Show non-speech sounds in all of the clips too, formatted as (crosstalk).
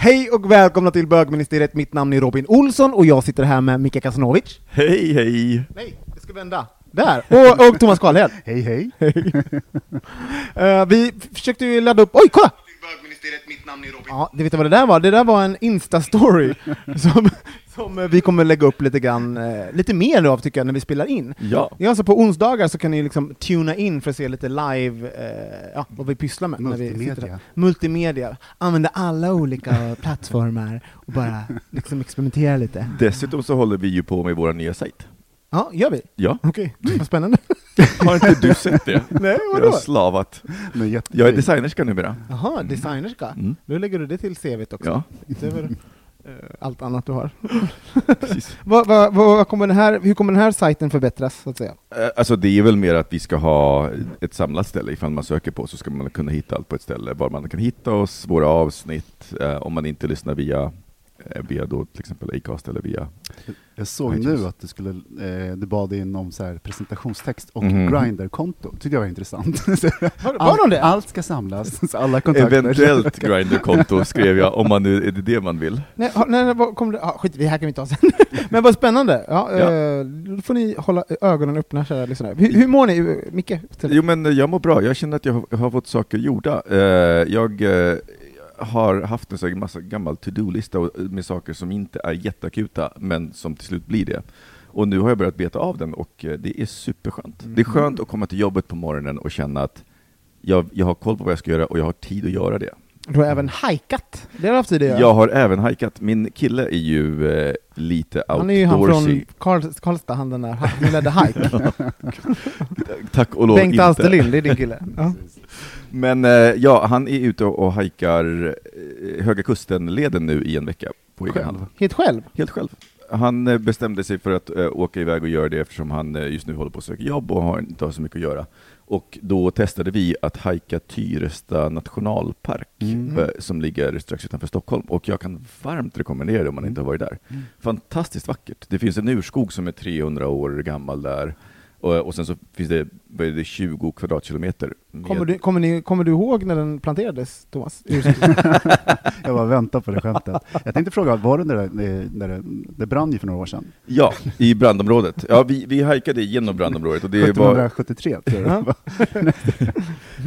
Hej och välkomna till bögministeriet, mitt namn är Robin Olsson och jag sitter här med Mika Kasanovic. Hej, hej! Nej, jag ska vända. Där! Och, och Thomas Karlhed. Hej hej! (laughs) Eh, vi försökte ju ladda upp, oj kolla! Namn är Robin. Ja, det vet du vad det där var? Det där var en Insta-story (laughs) som, som eh, vi kommer lägga upp lite grann, eh, lite mer av tycker jag, när vi spelar in. Ja. Ja, så på onsdagar så kan ni liksom tuna in för att se lite live, eh, ja, vad vi pysslar med. När vi sitter Multimedia. Multimedia. Använda alla olika (laughs) plattformar och bara liksom experimentera lite. Dessutom så håller vi ju på med vår nya sajt. Ja, gör vi? Ja, Okej, vad spännande. (laughs) har inte du sett det? (laughs) Nej, Jag har slavat. Men Jag är designerska numera. Jaha, designerska. Mm. Då lägger du det till CVt också. Ja, Utöver eh, allt annat du har. (laughs) vad, vad, vad, kommer den här, hur kommer den här sajten förbättras, så att säga? Eh, Alltså det är väl mer att vi ska ha ett samlat ställe, ifall man söker på så ska man kunna hitta allt på ett ställe, var man kan hitta oss, våra avsnitt, eh, om man inte lyssnar via, via då till exempel Acast eller via... Jag såg iTunes. nu att du skulle, eh, du bad in om så här presentationstext och Mhm. Grindr-konto. tyckte jag var intressant. (laughs) Var de det? Allt ska samlas, (laughs) så alla kontakter. Eventuellt (laughs) Grindr-konto skrev jag, om man nu, är det det man vill? Nej, nej, nej vad kommer det? Ah, skit, vi här kan vi ta sen. Men vad spännande. Ja, Ja. Eh, då får ni hålla ögonen öppna, kära lyssnare. Hur, hur mår ni, eh, Micke? Jo men eh, jag mår bra, jag känner att jag har, har fått saker gjorda. Eh, jag eh, har haft en sån här massa gammal to-do-lista och- med saker som inte är jätteakuta, men som till slut blir det. Och nu har jag börjat beta av den och eh, det är superskönt. Det är skönt att komma till jobbet på morgonen och känna att jag, jag har koll på vad jag ska göra och jag har tid att göra det. Du har även hajkat. Det har du haft tid att göra. Jag har även hajkat. Min kille är ju eh, lite Han är ju han outdoorsy. från Karl, Karlstad, han den där, han ledde hajk. (laughs) Tack och lov Bengt inte. Alsterlind, det är din kille. Ja. Men eh, ja, han är ute och hajkar eh, Höga Kusten-leden nu i en vecka på egen hand. Helt själv? Helt själv. Han eh, bestämde sig för att åka iväg och göra det eftersom han just nu håller på att söka jobb och har, inte har så mycket att göra. Och då testade vi att hajka Tyresta nationalpark Mm. eh, som ligger strax utanför Stockholm och jag kan varmt rekommendera det om man inte har varit där. Mm. Fantastiskt vackert. Det finns en urskog som är 300 år gammal där och, och sen så finns det, är det 20 kvadratkilometer. Kommer du, kommer, ni, kommer du ihåg när den planterades, Thomas? (laughs) Jag bara väntar på det skämtet. Jag tänkte fråga, var det där, där det, det brann ju för några år sedan? Ja, i brandområdet. Ja, vi, vi hajkade genom brandområdet och det var 1773 tror jag. Ja. (laughs)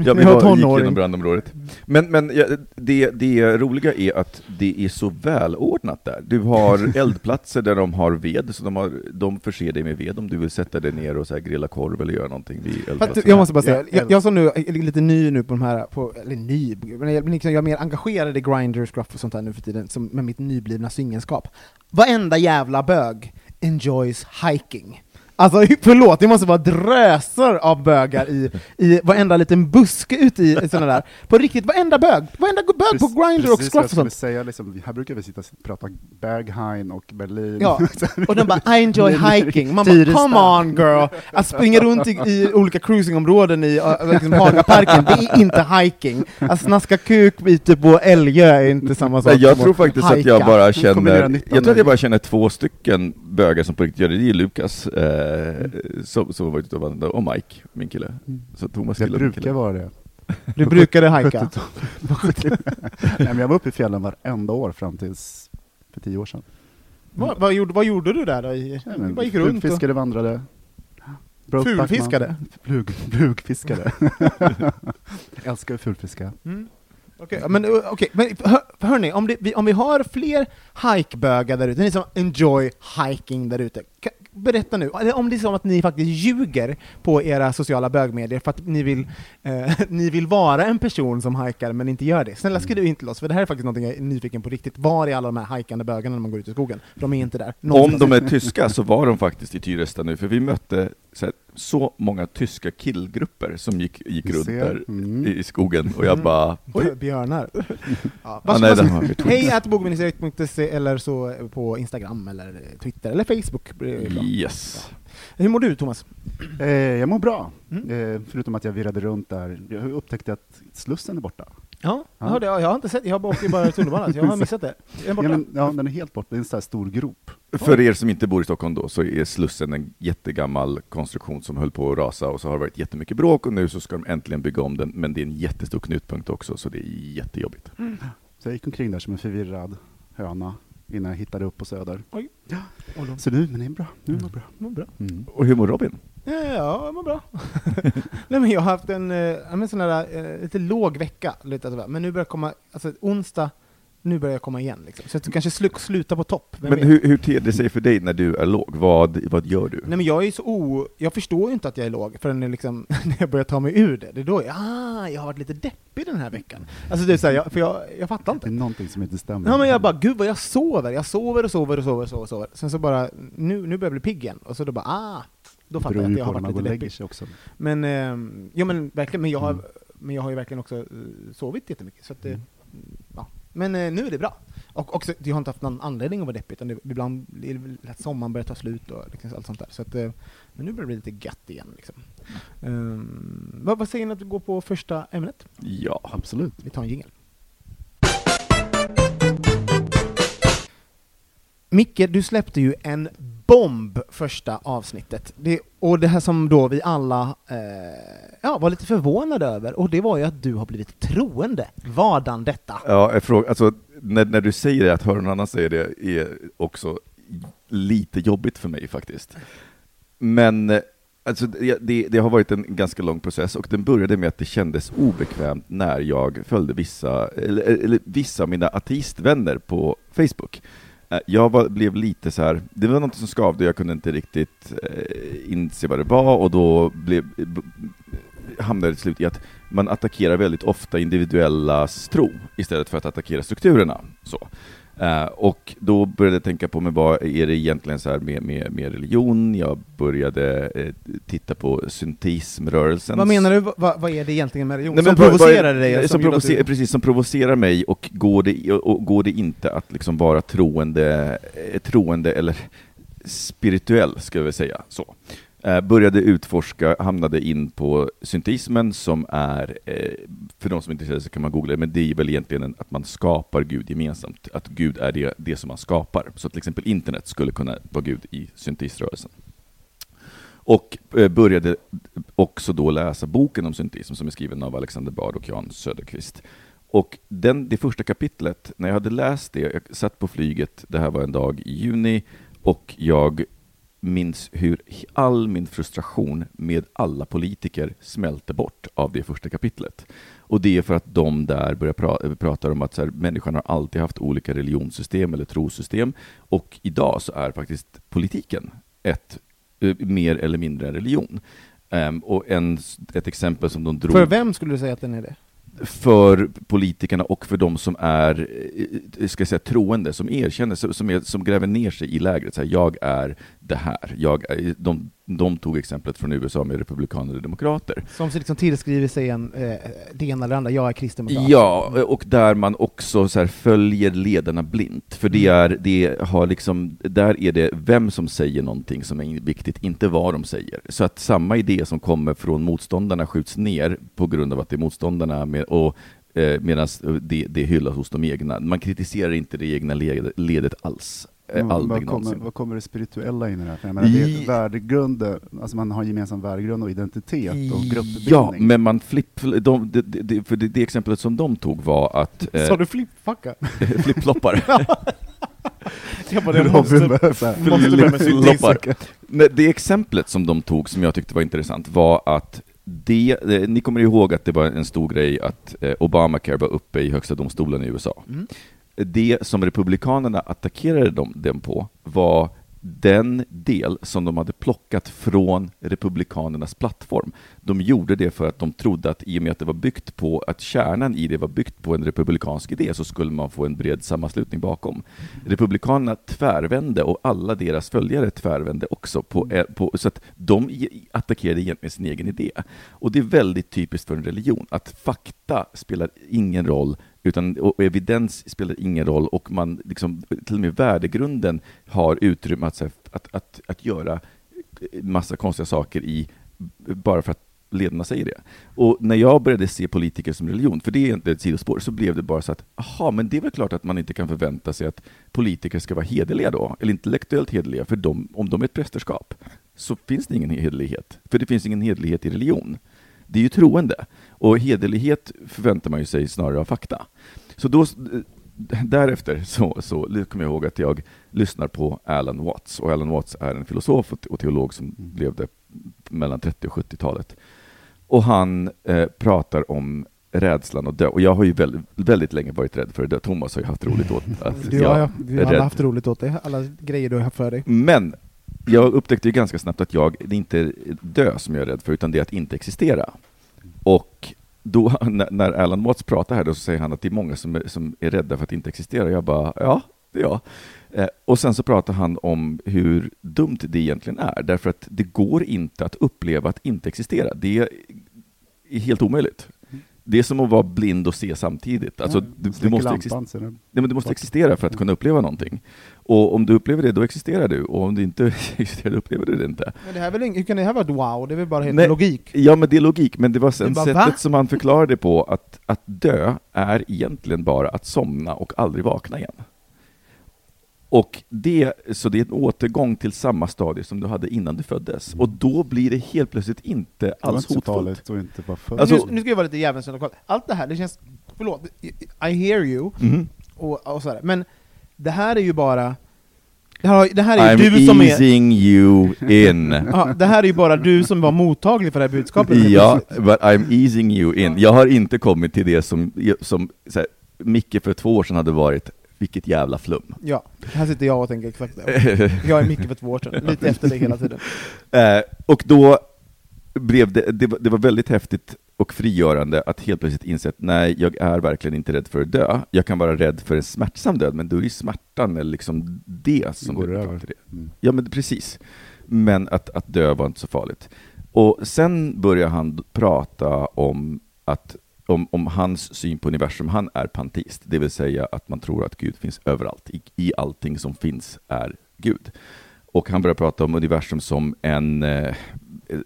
Ja, vi var var, gick genom brandområdet. Men, men ja, det, det roliga är att det är så välordnat där. Du har (laughs) eldplatser där de har ved, så de, har, de förser dig med ved om du vill sätta dig ner och så här grilla korv eller göra någonting Fast jag måste bara säga, Ja, jag, jag som nu är lite ny nu på de här, på, eller ny, men jag, liksom, jag är mer engagerad i Grindr, Scruff och sånt där nu för tiden, som, med mitt nyblivna singelskap. Varenda jävla bög enjoys hiking. Alltså (laughs) förlåt, det måste vara drösar av bögar i, i varenda liten buske ute i, i sådana där. På riktigt, varenda bög, varenda bög på Grindr och Precis Scruff och sånt. säga, liksom, här brukar vi sitta och prata Berghain och Berlin. Ja, (laughs) och de bara I enjoy hiking, man bara come on girl! Att springa runt i, i olika cruisingområden i uh, liksom Hagaparken, det är inte hiking. Att snaska kuk ute på Älgö är inte samma sak Nej, jag tror att faktiskt att hajka. jag bara känner, jag tror att jag bara känner två stycken bögar som på riktigt gör det. Det är Lukas, eh, som, som har varit ute och vandrat, och Mike, min kille. Så Thomas och min brukar kille. vara det. Du brukade hajka. på (laughs) 70 Nej, men jag var uppe i fjällen varenda år fram tills för tio år sedan. vad, vad, gjorde, vad gjorde du där då? I, Ja, men gick runt och Flugfiskade, vandrade. Fulfiskade? Flug, flugfiskade. (laughs) Älskar att fulfiska. Mm. Okej, ja, men, uh, okej, men hör, hörni, om, det, vi, om vi har fler hikebögar där ute, ni som enjoy hiking där ute, berätta nu, om det är så att ni faktiskt ljuger på era sociala bögmedier för att ni vill, eh, (laughs) ni vill vara en person som hikar men inte gör det. Snälla skriv in till oss, för det här är faktiskt något jag är nyfiken på riktigt. Var är alla de här hikande bögarna när man går ut i skogen? De är inte där. Om Någonstans. de är tyska så var de faktiskt i Tyresta nu, för vi mötte så, här, så många tyska killgrupper som gick, gick runt ser. där Mm. i, i skogen, och jag Mm. bara... Oj, björnar. (laughs) Ja, Ja, nej, vi tweetat. Hej at bogministeriet.se eller så på Instagram eller Twitter eller Facebook. bra. Yes. Hur mår du Thomas? Eh, jag mår bra, Mm. eh, förutom att jag virrade runt där. Jag upptäckte att Slussen är borta. Ja, Ja. Jag, hörde, jag har inte sett, jag åker bara tunnelbana, jag har missat det. Är den Ja, borta? men, ja, den är helt borta. Det är en sån här stor grop. För er som inte bor i Stockholm då, så är Slussen en jättegammal konstruktion som höll på att rasa, och så har det varit jättemycket bråk, och nu så ska de äntligen bygga om den, men det är en jättestor knutpunkt också, så det är jättejobbigt. Så jag gick omkring där som en förvirrad höna innan jag hittade upp på Söder. Oj. Så nu, men det är bra. Nu mår jag bra. Vad bra. Mm. Och hur mår Robin? Ja, ja, jag mår bra. (laughs) Nej, men jag har haft en, eh, sån här, eh, lite låg vecka, lite sådär. men nu börjar jag komma, alltså onsdag, nu börjar jag komma igen. Liksom. Så jag kanske slu- sluta på topp. vem Men vet? hur, hur ter det sig för dig när du är låg? Vad, vad gör du? Nej men jag är så o... Jag förstår ju inte att jag är låg förrän jag liksom, (laughs) när jag börjar ta mig ur det. Det är då jag, ah, jag har varit lite deppig den här veckan. Alltså det är så här, jag, för jag, jag fattar Det inte. är någonting som inte stämmer. Ja men jag bara, gud vad jag sover, jag sover och sover och sover och sover, och sover. Sen så bara, nu, nu börjar jag bli pigg igen. Och så då bara, ah, då fattar jag att jag har varit lite deppig. också. Men, ehm, ja men verkligen, men jag har, Mm. men jag har ju verkligen också eh, sovit jättemycket. Så att det, Mm. ja. Men eh, nu är det bra. Och också, jag har inte haft någon anledning att vara deppig, utan det, ibland är det väl att sommaren börjar ta slut och liksom allt sånt där. Så att, eh, men nu börjar det bli lite gött igen. Liksom. Ehm, vad, vad säger ni att vi går på första ämnet? Ja. Absolut. Vi tar en jingel. Micke, du släppte ju en bomb första avsnittet. Det, och det här som då vi alla eh, ja, var lite förvånade över, och det var ju att du har blivit troende. Vadan detta? Ja, jag frågar, alltså, när, när du säger det, att höra någon annan säga det, är också lite jobbigt för mig faktiskt. Men eh, alltså, det, det, det har varit en ganska lång process, och den började med att det kändes obekvämt när jag följde vissa, eller, eller vissa av mina ateistvänner på Facebook. Eh, jag var, blev lite så här, det var något som skavde, jag kunde inte riktigt eh, inse vad det var, och då blev, eh, b- hamnade det till slut i att man attackerar väldigt ofta individuellas tro istället för att attackera strukturerna. Så. Eh, och då började jag tänka på, men vad är det egentligen så här med, med, med religion? Jag började eh, titta på syntismrörelsen. Vad menar du? Vad, vad är det egentligen med religion? Nej, som provocerar dig? Som, som provocerar, du- Precis, som provocerar mig, och går det, och, går det inte att liksom vara troende, eh, troende eller spirituell, ska jag väl säga. Så. Eh, började utforska, hamnade in på syntismen som är, eh, för de som är intresserade så kan man googla det, men det är väl egentligen en, att man skapar Gud gemensamt. Att Gud är det, det som man skapar. Så till exempel internet skulle kunna vara Gud i syntisrörelsen. Och eh, började också då läsa boken om syntism som är skriven av Alexander Bard och Jan Söderqvist. Och den, det första kapitlet, när jag hade läst det, jag satt på flyget, det här var en dag i juni, och jag minns hur all min frustration med alla politiker smälte bort av det första kapitlet. Och det är för att de där börjar pra eh, prata om att så här, människan har alltid haft olika religionssystem eller trosystem, och idag så är faktiskt politiken ett eh, mer eller mindre en religion. Um, och en, ett exempel som de drog För vem skulle du säga att den är det? För politikerna och för de som är eh, ska jag säga, troende, som erkänner, som, är, som gräver ner sig i lägret. Så här, jag är det här. Jag är, de, de tog exemplet från USA med republikaner och demokrater. Som liksom tillskriver sig en, eh, det ena eller andra, jag är kristdemokrat. Ja, och där man också så följer ledarna blint. För det är, det har liksom, där är det vem som säger någonting som är viktigt, inte vad de säger. Så att samma idé som kommer från motståndarna skjuts ner på grund av att det är motståndarna, med, och eh, medan det, det hyllas hos de egna. Man kritiserar inte det egna led- ledet alls. Eh, Men aldrig vad, kommer, någonsin. vad kommer det spirituella in i det här? Jag menar, det är I- värdegrund, alltså man har gemensam värdegrund och identitet och gruppbildning. Ja, men man flipp... De, det, det, för det, det exemplet som de tog var att... (laughs) Sa Eh, du flippfacka? (laughs) (laughs) Flipploppar. Jag bara, det Robin måste, måste. Nej, Det exemplet som de tog, som jag tyckte var intressant, var att det, eh, ni kommer ihåg att det var en stor grej att eh, Obamacare var uppe i högsta domstolen i USA. Mm. Det som republikanerna attackerade dem, dem på var den del som de hade plockat från republikanernas plattform. De gjorde det för att de trodde att i och med att det var byggt på, att kärnan i det var byggt på en republikansk idé, så skulle man få en bred sammanslutning bakom. Republikanerna tvärvände och alla deras följare tvärvände också, på, eh, på, så att de attackerade egentligen sin egen idé. Och det är väldigt typiskt för en religion, att fakta spelar ingen roll, utan, och evidens spelar ingen roll och man liksom, till och med värdegrunden har utrymme att, så att, att, att göra eh, massa konstiga saker i, bara för att ledarna säger det. Och när jag började se politiker som religion, för det är inte ett sidospår, så blev det bara så att, aha, men det är väl klart att man inte kan förvänta sig att politiker ska vara hederliga då, eller intellektuellt hederliga, för de, om de är ett prästerskap, så finns det ingen hederlighet. För det finns ingen hederlighet i religion. Det är ju troende. Och hederlighet förväntar man ju sig snarare av fakta. Så då, därefter så, så kommer jag ihåg att jag lyssnar på Alan Watts. Och Alan Watts är en filosof och teolog som levde mellan 30 och 70-talet. Och han eh, pratar om rädslan att dö. Och jag har ju väldigt, väldigt länge varit rädd för att dö. Thomas har ju haft roligt åt (laughs) att Du, jag ja, vi har alla haft roligt åt det, alla grejer du har haft för dig. Men jag upptäckte ju ganska snabbt att jag, det är inte dö som jag är rädd för, utan det är att inte existera. Och då, (laughs) när, Alan Watts pratar här, då så säger han att det är många som är, som är rädda för att inte existera. Jag bara, ja, det är jag. Eh, och sen så pratar han om hur dumt det egentligen är, därför att det går inte att uppleva att inte existera. Det är helt omöjligt. Det är som att vara blind och se samtidigt. Alltså, Ja, du, du, måste lampan, det- Nej, men du måste existera för att kunna uppleva någonting. Och om du upplever det, då existerar du. Och om du inte (laughs) existerar, då upplever du det inte. Men det här är väl hur kan det här vara ett wow? Det är väl bara helt Nej. logik? Ja, men det är logik. Men det var sen Du bara, sättet va? som han förklarade på att, att dö är egentligen bara att somna och aldrig vakna igen. Och det, så det är en återgång till samma stadie som du hade innan du föddes. Och då blir det helt plötsligt inte Det var alls inte hotfullt. och inte för... Alltså- nu, nu ska jag vara lite djävulens advokat. Allt det här, det känns... Förlåt, I hear you, Mhm. och, och sådär. men det här är ju bara... Det här, det här är ju I'm du som är... easing you in. (laughs) Ja, det här är ju bara du som var mottaglig för det här budskapet. Ja, but I'm easing you in. Jag har inte kommit till det som, som så här, Micke för två år sedan hade varit, vilket jävla flum. ja, här sitter jag och tänker exakt det. Jag är Micke för två år sedan, (laughs) lite efter dig hela tiden. Eh, och då blev det, det, var, det var väldigt häftigt och frigörande att helt plötsligt inse att nej, jag är verkligen inte rädd för att dö. Jag kan vara rädd för en smärtsam död, men då är det smärtan eller liksom det som Går över. det. Mm. Ja, men precis. Men att, att dö var inte så farligt. Och sen börjar han prata om, att, om, om hans syn på universum. Han är panteist, det vill säga att man tror att Gud finns överallt. I, i allting som finns är Gud. Och han börjar prata om universum som en, eh, eh,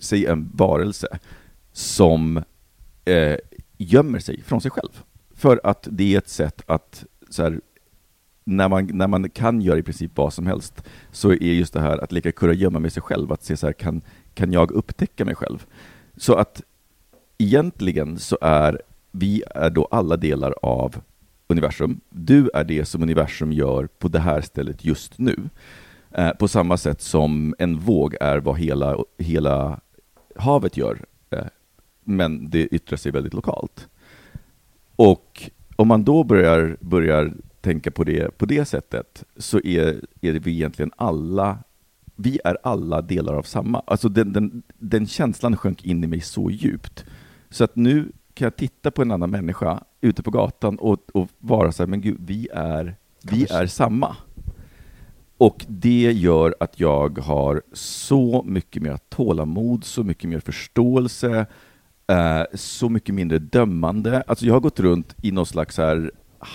säg en varelse som eh, gömmer sig från sig själv. För att det är ett sätt att så här, när man, när man kan göra i princip vad som helst, så är just det här att leka kurragömma med sig själv, att se så här, kan, kan jag upptäcka mig själv? Så att egentligen så är vi är då alla delar av universum. Du är det som universum gör på det här stället just nu. Eh, på samma sätt som en våg är vad hela, hela havet gör, eh, men det yttrar sig väldigt lokalt. Och om man då börjar, börjar tänka på det på det sättet, så är, är vi egentligen alla, vi är alla delar av samma. Alltså den, den, den känslan sjönk in i mig så djupt, så att nu kan jag titta på en annan människa ute på gatan och, och vara så här, men gud, vi är, vi är samma. Och det gör att jag har så mycket mer tålamod, så mycket mer förståelse, eh, så mycket mindre dömande. Alltså jag har gått runt i någon slags här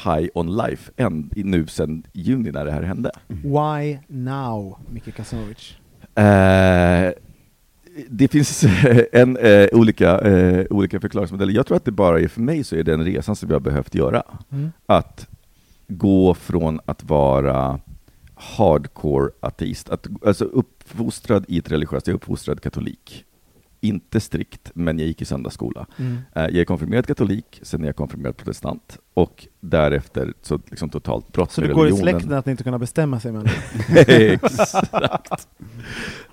high on life än, nu sedan juni när det här hände. Why now, Micke Kasanovic? Eh, det finns en, eh, olika, eh, olika förklaringsmodeller. Jag tror att det bara är för mig så är det en resan som jag har behövt göra. Mm. Att gå från att vara hardcore ateist. Att, alltså uppfostrad i ett religiöst, jag är uppfostrad katolik. Inte strikt, men jag gick i söndagsskola. Mm. Eh, Jag är konfirmerad katolik, sen är jag konfirmerad protestant och därefter så liksom totalt brott Så det går i släkten att inte kunna bestämma sig med (laughs) Exakt.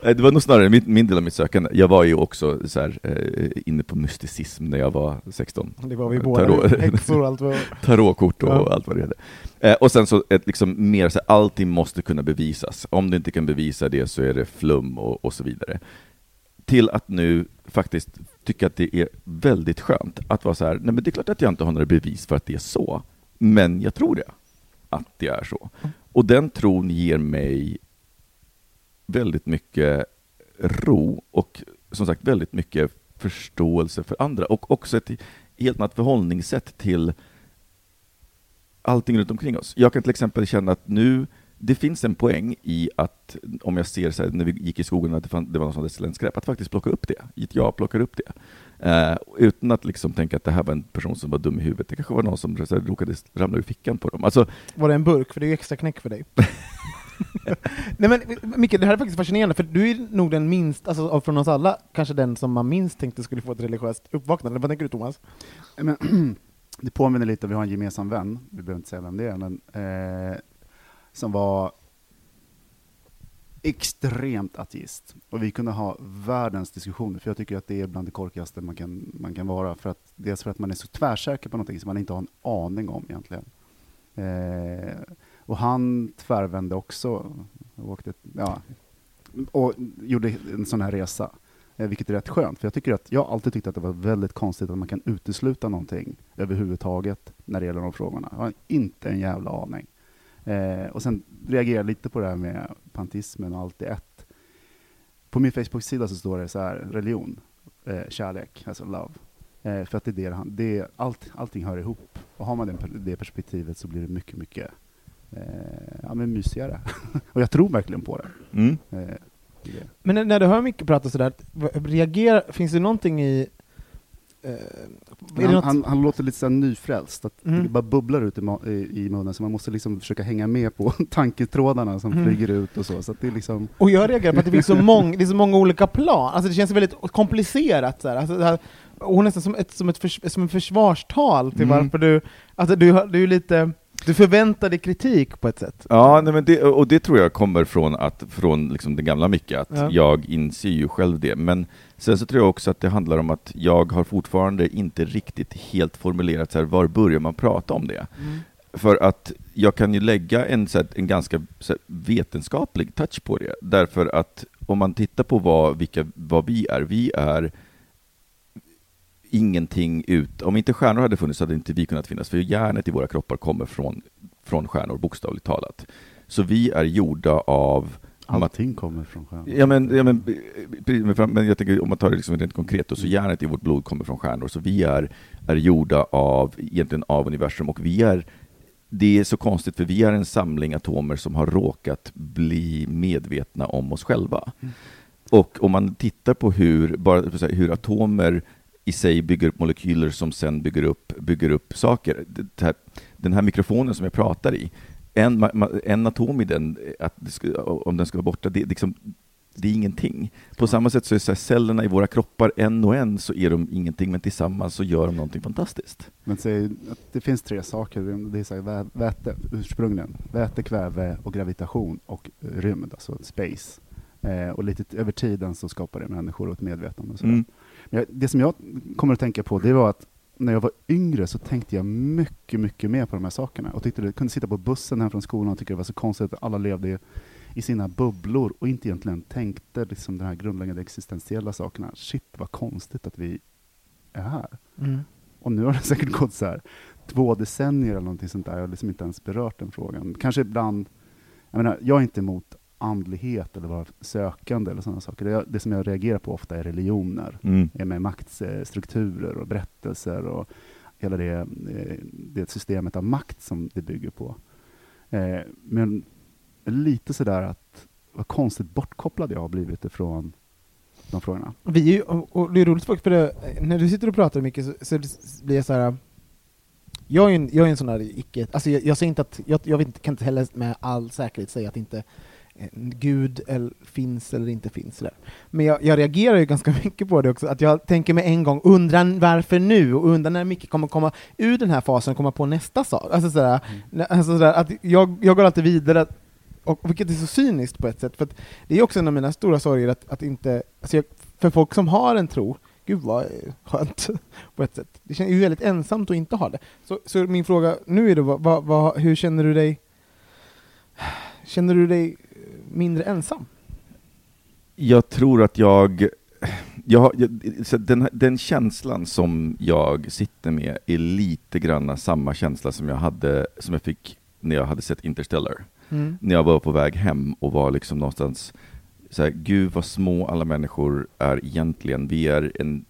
Eh, Det var nog snarare min, min del av mitt sökande. Jag var ju också så här, eh, inne på mysticism när jag var 16. Det var vi Tarot. båda, (laughs) häxor och allt vad (laughs) Tarotkort och Ja. allt vad det heter. Eh, och sen så ett liksom mer så här, allting måste kunna bevisas. Om du inte kan bevisa det så är det flum och, och så vidare. Till att nu faktiskt tycka att det är väldigt skönt att vara så här, nej men det är klart att jag inte har några bevis för att det är så, men jag tror det, att det är så. Och den tron ger mig väldigt mycket ro och som sagt väldigt mycket förståelse för andra och också ett helt annat förhållningssätt till allting runt omkring oss. Jag kan till exempel känna att nu, det finns en poäng i att, om jag ser så här, när vi gick i skogen att det, fann, det var något sånt där slänskräp, att faktiskt plocka upp det. Jag plockar upp det. Eh, utan att liksom tänka att det här var en person som var dum i huvudet. Det kanske var någon som så här, råkade ramla ur fickan på dem. Alltså, Var det en burk? För det är ju extra knäck för dig. (laughs) Nej men Micke, det här är faktiskt fascinerande, för du är nog den minst, alltså av- från oss alla, kanske den som man minst tänkte skulle få ett religiöst uppvaknande. Vad tänker du Thomas? Men, (clears throat) det påminner lite, vi har en gemensam vän, vi behöver inte säga vem det är, men eh, som var extremt ateist. Och vi kunde ha världens diskussioner, för jag tycker att det är bland det korkigaste man kan, man kan vara. För att, dels för att man är så tvärsäker på någonting som man inte har en aning om egentligen. Eh, och han tvärvände också, och åkte, ja, och gjorde en sån här resa. Eh, vilket är rätt skönt, för jag tycker att jag har alltid tyckt att det var väldigt konstigt att man kan utesluta någonting överhuvudtaget när det gäller de frågorna. Jag har inte en jävla aning. Eh, och sen reagerar jag lite på det här med pantismen och allt i ett. På min Facebook-sida så står det så här, religion, eh, kärlek, alltså love. Eh, för att det är det, han- det är, allt, allting hör ihop. Och har man det, det perspektivet så blir det mycket, mycket eh, ja, men mysigare. (laughs) och jag tror verkligen på det. mm. Eh, det. Men när- du hör Micke prata sådär, reagerar, finns det någonting i... Eh, Han, han, han låter lite så nyfrälst, att Mm. det bara bubblar ut i, i, munnen, så man måste liksom försöka hänga med på (laughs) tanketrådarna som Mm. flyger ut och så. så det är liksom, och jag reagerar på att det finns så, (laughs) mång, det är så många olika plan, alltså det känns väldigt komplicerat. Så här. Alltså, här, och nästan som ett, som ett, förs, som ett försvarstal till Mm. varför du... Alltså du, du är lite... Du förväntar dig kritik på ett sätt. Ja, nej, men det, och det tror jag kommer från, att, från liksom den gamla Micke, att Ja. jag inser ju själv det. Men sen så tror jag också att det handlar om att jag har fortfarande inte riktigt helt formulerat så här, var börjar man prata om det? För att jag kan ju lägga en, så här, en ganska här, vetenskaplig touch på det. Därför att om man tittar på vad, vilka, vad vi är, vi är ingenting ut... Om inte stjärnor hade funnits hade inte vi kunnat finnas, för järnet i våra kroppar kommer från, från stjärnor, bokstavligt talat. Så vi är gjorda av... allting kommer från stjärnan. Ja men, ja, men, precis, men jag tänker om man tar det liksom rent konkret, då, så järnet i vårt blod kommer från stjärnor, så vi är, är gjorda av, egentligen av universum, och vi är det är så konstigt för vi är en samling atomer som har råkat bli medvetna om oss själva. Och om man tittar på hur, bara hur atomer i sig bygger upp molekyler som sen bygger upp, bygger upp saker. Här, den här mikrofonen som jag pratar i, en, en atom i den, det skulle, om den skulle vara borta, det, är liksom, det är ingenting. På samma sätt så är så här, cellerna i våra kroppar, en och en, så är de ingenting, men tillsammans så gör de någonting fantastiskt. Men säg att det finns tre saker, det är så här, vä- väte ursprungligen, väte, kväve och gravitation och eh, rymd, alltså space. Eh, och lite över tiden så skapar det människor och ett medvetande. Och sådär. Mm. Men det som jag kommer att tänka på, det var att när jag var yngre så tänkte jag mycket, mycket mer på de här sakerna. Och tyckte det, kunde sitta på bussen hem från skolan och tycka det var så konstigt att alla levde i, i sina bubblor och inte egentligen tänkte liksom de här grundläggande existentiella sakerna. Shit vad konstigt att vi är här. Mm. Och nu har det (laughs) säkert gått så här två decennier eller någonting sånt där. Jag har liksom inte ens berört den frågan. Kanske ibland, jag menar, jag är inte emot andlighet eller vara sökande eller sådana saker. Det, det som jag reagerar på ofta är religioner. Mm. Är med maktstrukturer och berättelser och hela det, eh, det systemet av makt som det bygger på. Eh, Men lite sådär att vad konstigt bortkopplad jag har blivit ifrån de frågorna. Vi är ju, och det är roligt för för det, när du sitter och pratar mycket så, så blir jag så här. Jag är en, jag är en sån där icke, alltså jag, jag säger inte att, jag, jag inte, kan inte heller med all säkerhet säga att inte Gud eller, finns eller inte finns. Där. Men jag, jag reagerar ju ganska (laughs) mycket på det också, att jag tänker mig en gång, undrar varför nu? Och undrar när Micke kommer komma ur den här fasen och komma på nästa sak. Alltså sådär, Mm. alltså sådär att jag, jag går alltid vidare, och, vilket är så cyniskt på ett sätt, för det är också en av mina stora sorger att, att inte, alltså jag, för folk som har en tro, gud vad skönt (laughs) på ett sätt. Det känns ju väldigt ensamt att inte ha det. Så, så min fråga nu är då, vad, vad, hur känner du dig, känner du dig mindre ensam? Jag tror att jag, jag, jag den, den känslan som jag sitter med är lite granna samma känsla som jag hade, som jag fick när jag hade sett Interstellar. När jag var på väg hem och var liksom någonstans så här, gud vad små alla människor är egentligen. Vi är en,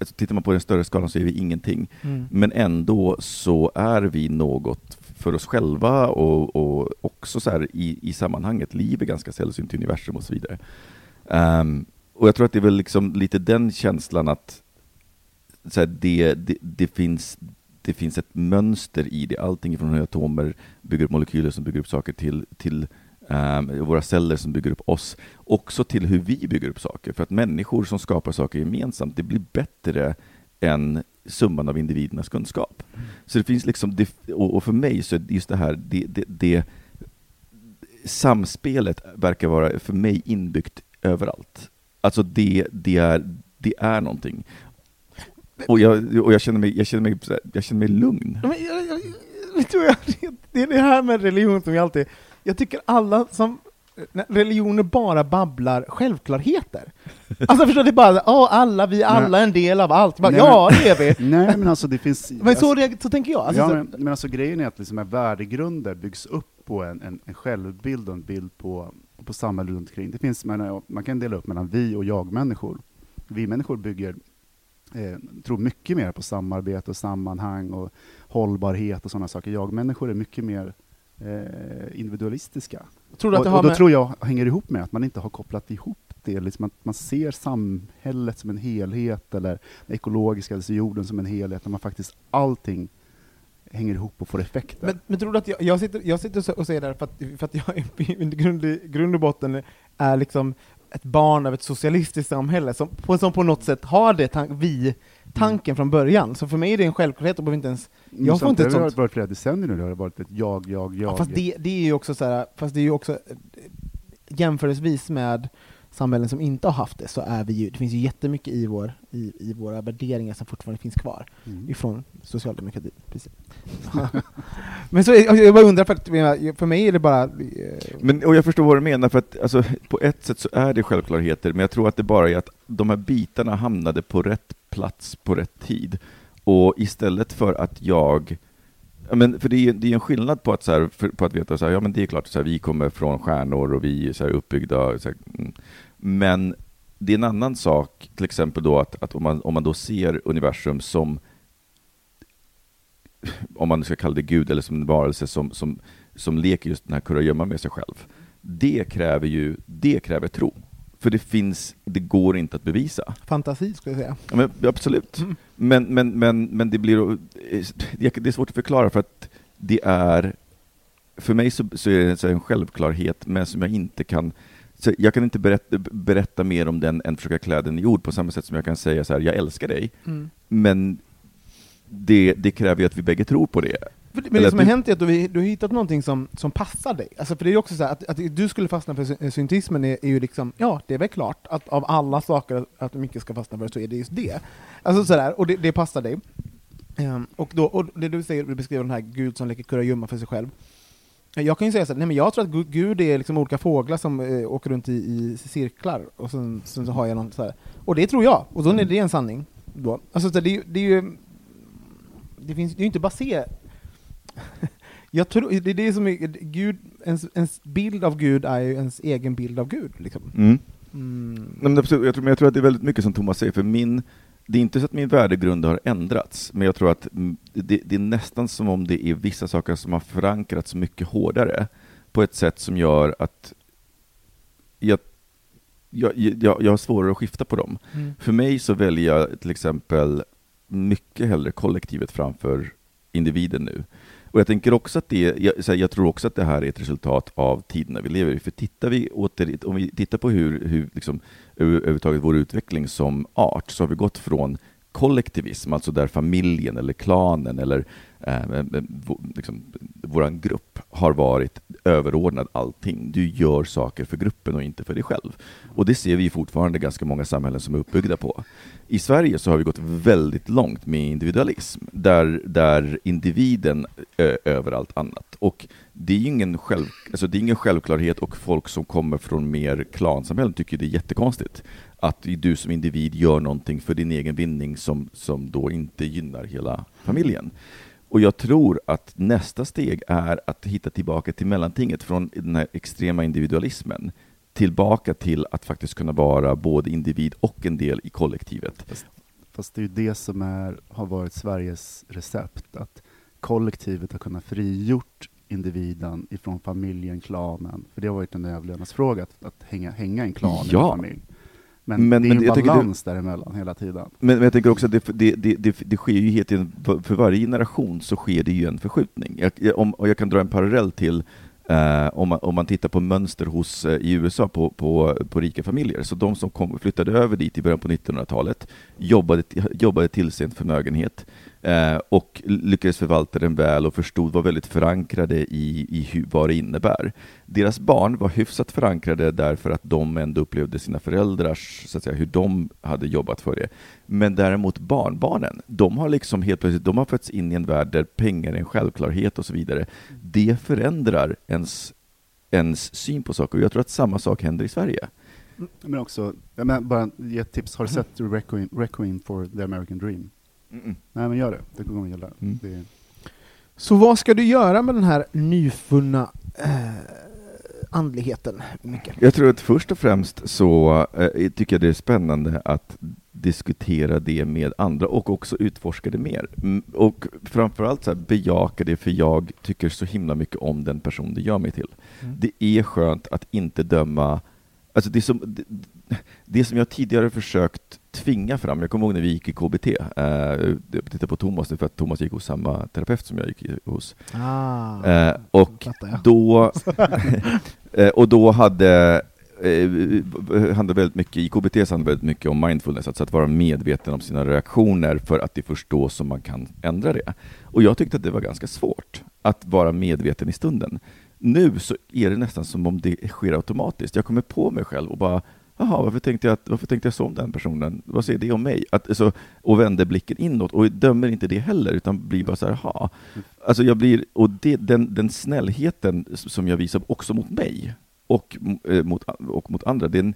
alltså, tittar man på den större skalan så är vi ingenting. Mm. Men ändå så är vi något för oss själva och, och också så här i, i sammanhanget. Liv är ganska sällsynt i universum och så vidare. Um, och jag tror att det är väl liksom lite den känslan att så här, det, det, det, finns, det finns ett mönster i det. Allting från hur atomer bygger upp molekyler som bygger upp saker till, till um, våra celler som bygger upp oss. Också till hur vi bygger upp saker. För att människor som skapar saker gemensamt, det blir bättre än summan av individernas kunskap. Så det finns liksom, och för mig så är just det här, det, det, det samspelet verkar vara för mig inbyggt överallt. Alltså det, det, är, det är någonting. Och jag, och jag, känner, mig, jag, känner, mig, jag känner mig lugn. Men jag, jag, vet du jag, det är det här med religion som jag alltid... Jag tycker alla som... Religioner bara babblar självklarheter. Alltså förstår du? Är bara åh, alla, vi är alla en del av allt. Bara, Nej, ja, det är vi. Nej, men alltså det finns... (laughs) Men så, reag- så tänker jag. Alltså, ja, men, men alltså grejen är att liksom, här värdegrunder byggs upp på en, en, en självbild och en bild på, på samhället runt omkring. Det finns, man, man kan dela upp mellan vi och jag-människor. Vi-människor bygger, eh, tror mycket mer på samarbete och sammanhang och hållbarhet och sådana saker. Jag-människor är mycket mer eh, individualistiska. Tror Och, och då med... tror jag hänger ihop med att man inte har kopplat ihop det, liksom att man ser samhället som en helhet, eller ekologiska, alltså jorden som en helhet, när man faktiskt allting hänger ihop och får effekter. Men, men tror du att jag, jag sitter, jag sitter och säger det här för att, för att jag (laughs) i grund, grund och botten är liksom ett barn av ett socialistiskt samhälle som på, som på något sätt har det tan- vi-tanken från början. Så för mig är det en självklarhet och behöver inte ens... Jag får inte ett det har sånt- varit flera decennier nu, det har varit ett jag, jag, jag. Ja, fast det, det är ju också så här, fast det är ju också jämförelsevis med samhällen som inte har haft det, så är vi ju, det finns ju jättemycket i, vår, i, i våra värderingar som fortfarande finns kvar Mm. ifrån socialdemokratin. Precis. (laughs) Men så, jag jag bara undrar, för, att, för mig är det bara... eh, Men, och jag förstår vad du menar, för att alltså, på ett sätt så är det självklarheter, men jag tror att det bara är att de här bitarna hamnade på rätt plats på rätt tid. Och istället för att jag Ja, men för det är, det är en skillnad på att, så här, för, på att veta att ja, men det är klart så här, vi kommer från stjärnor och vi är så här, uppbyggda. Så här. Mm. Men det är en annan sak, till exempel då att, att om, man, om man då ser universum som, om man ska kalla det Gud, eller som en varelse som, som, som leker just den här kurragömman med sig själv. Det kräver ju det kräver tro. För det finns, det går inte att bevisa. fantasi, skulle jag säga. Ja, men, absolut. Mm. Men, men, men, men det blir det är svårt att förklara för att det är för mig så, så är det en självklarhet, men som jag inte kan så jag kan inte berätta, berätta mer om den än försöka klä den i ord på samma sätt som jag kan säga så här, jag älskar dig, Mm. men det, det kräver ju att vi bägge tror på det. Men det Eller som att har du- hänt är att du, du har hittat någonting som, som passar dig. Alltså för det är ju också så här, att, att du skulle fastna för sy- syntismen är, är ju liksom, ja, det är väl klart att av alla saker att mycket ska fastna för så är det just det. Alltså sådär, och det, det passar dig. Ehm, och, då, och det du säger, du beskriver den här Gud som leker kurragömma för sig själv. Jag kan ju säga så här, nej men jag tror att Gu- Gud är liksom olika fåglar som eh, åker runt i, i cirklar, och sen, sen så har jag någon så här. Och det tror jag, och då är det en sanning. Då. Alltså det, är ju- det är ju, det finns det är ju inte baserat (laughs) jag tror, det är det som är, Gud, ens, ens bild av Gud är ju ens egen bild av Gud. Liksom. Mm. Mm. Nej, men absolut, jag, tror, men jag tror att det är väldigt mycket som Thomas säger, för min, det är inte så att min värdegrund har ändrats, men jag tror att mm, det, det är nästan som om det är vissa saker som har förankrats mycket hårdare, på ett sätt som gör att jag, jag, jag, jag har svårare att skifta på dem. Mm. För mig så väljer jag till exempel mycket hellre kollektivet framför individen nu. Och jag tänker också att det, jag, jag tror också att det här är ett resultat av tiderna vi lever i. För tittar vi åter, om vi tittar på hur, hur liksom, överhuvudtaget vår utveckling som art, så har vi gått från kollektivism, alltså där familjen eller klanen eller eh, liksom, vår grupp har varit överordnad allting. Du gör saker för gruppen och inte för dig själv. Och det ser vi fortfarande ganska många samhällen som är uppbyggda på. I Sverige så har vi gått väldigt långt med individualism, där, där individen är över allt annat. Och det är ingen, själv, alltså det är ingen självklarhet och folk som kommer från mer klansamhällen tycker det är jättekonstigt att du som individ gör någonting för din egen vinning som, som då inte gynnar hela familjen. Och jag tror att nästa steg är att hitta tillbaka till mellantinget från den här extrema individualismen tillbaka till att faktiskt kunna vara både individ och en del i kollektivet. Fast det är ju det som är, har varit Sveriges recept, att kollektivet har kunnat frigjort individen ifrån familjen, klanen, för det har varit en överlevnadsfråga att, att hänga, hänga i en klan Ja. en familj. Men, Men- det är men en tycker du- balans däremellan hela tiden. Men, men jag tänker också att det, det, det, det, sker ju helt tiden, för varje generation så sker det ju en förskjutning. Jag, jag, om, och jag kan dra en parallell till eh, om, man, om man tittar på mönster hos, eh, i USA på, på, på rika familjer. Så de som kom, flyttade över dit i början på 1900-talet jobbade, jobbade till en förmögenhet eh, och lyckades förvalta den väl och förstod, var väldigt förankrade i, i hur, vad det innebär. Deras barn var hyfsat förankrade därför att de ändå upplevde sina föräldrars, så att säga, hur de hade jobbat för det. Men däremot barnbarnen, de har liksom helt plötsligt, de har fötts in i en värld där pengar är en självklarhet och så vidare. Det förändrar ens, ens syn på saker och jag tror att samma sak händer i Sverige. Men också, jag menar, bara ge ett tips, har du sett Requiem, Requiem for the American Dream? Nej men gör det, det kommer att gilla. Mm. Det är, Så vad ska du göra med den här nyfunna eh, andligheten, Micke? Jag tror att först och främst så eh, tycker jag det är spännande att diskutera det med andra och också utforska det mer. Mm, Och framförallt så här, bejaka det för jag tycker så himla mycket om den person det gör mig till. Mm. Det är skönt att inte döma Alltså det, som, det, det som jag tidigare försökt tvinga fram, jag kommer ihåg när vi gick i KBT, eh, jag tittar på Thomas nu för att Thomas gick hos samma terapeut som jag gick hos. Ah, Eh, och då, (laughs) eh, och då hade handlade väldigt mycket, i KBT så handlar det väldigt mycket om mindfulness, alltså att vara medveten om sina reaktioner för att det är först då som man kan ändra det. Och jag tyckte att det var ganska svårt att vara medveten i stunden. Nu så är det nästan som om det sker automatiskt. Jag kommer på mig själv och bara Jaha, varför tänkte, jag, varför tänkte jag så om den personen? Vad säger det om mig? Att, alltså, och vänder blicken inåt och dömer inte det heller, utan blir bara så här, jaha. Alltså jag blir, och det, den, den snällheten som jag visar också mot mig och, eh, mot, och mot andra, den,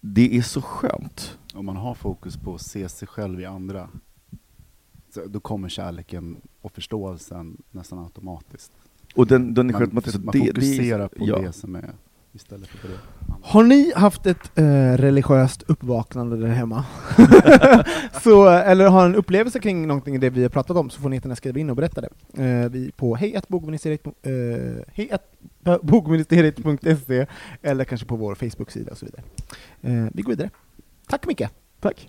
det är så skönt. om man har fokus på att se sig själv i andra, då kommer kärleken och förståelsen nästan automatiskt. Och den, den Man, så man det- det fokuserar på ja. det som är istället för det. Har ni haft ett eh, religiöst uppvaknande där hemma? (laughs) så, eller har en upplevelse kring någonting i det vi har pratat om så får ni jättegärna skriva in och berätta det. Eh, vi på hejatbogministeriet eh, hejatbogministeriet.se eller kanske på vår Facebook-sida och så vidare. Eh, vi går vidare. Tack Micke! Tack.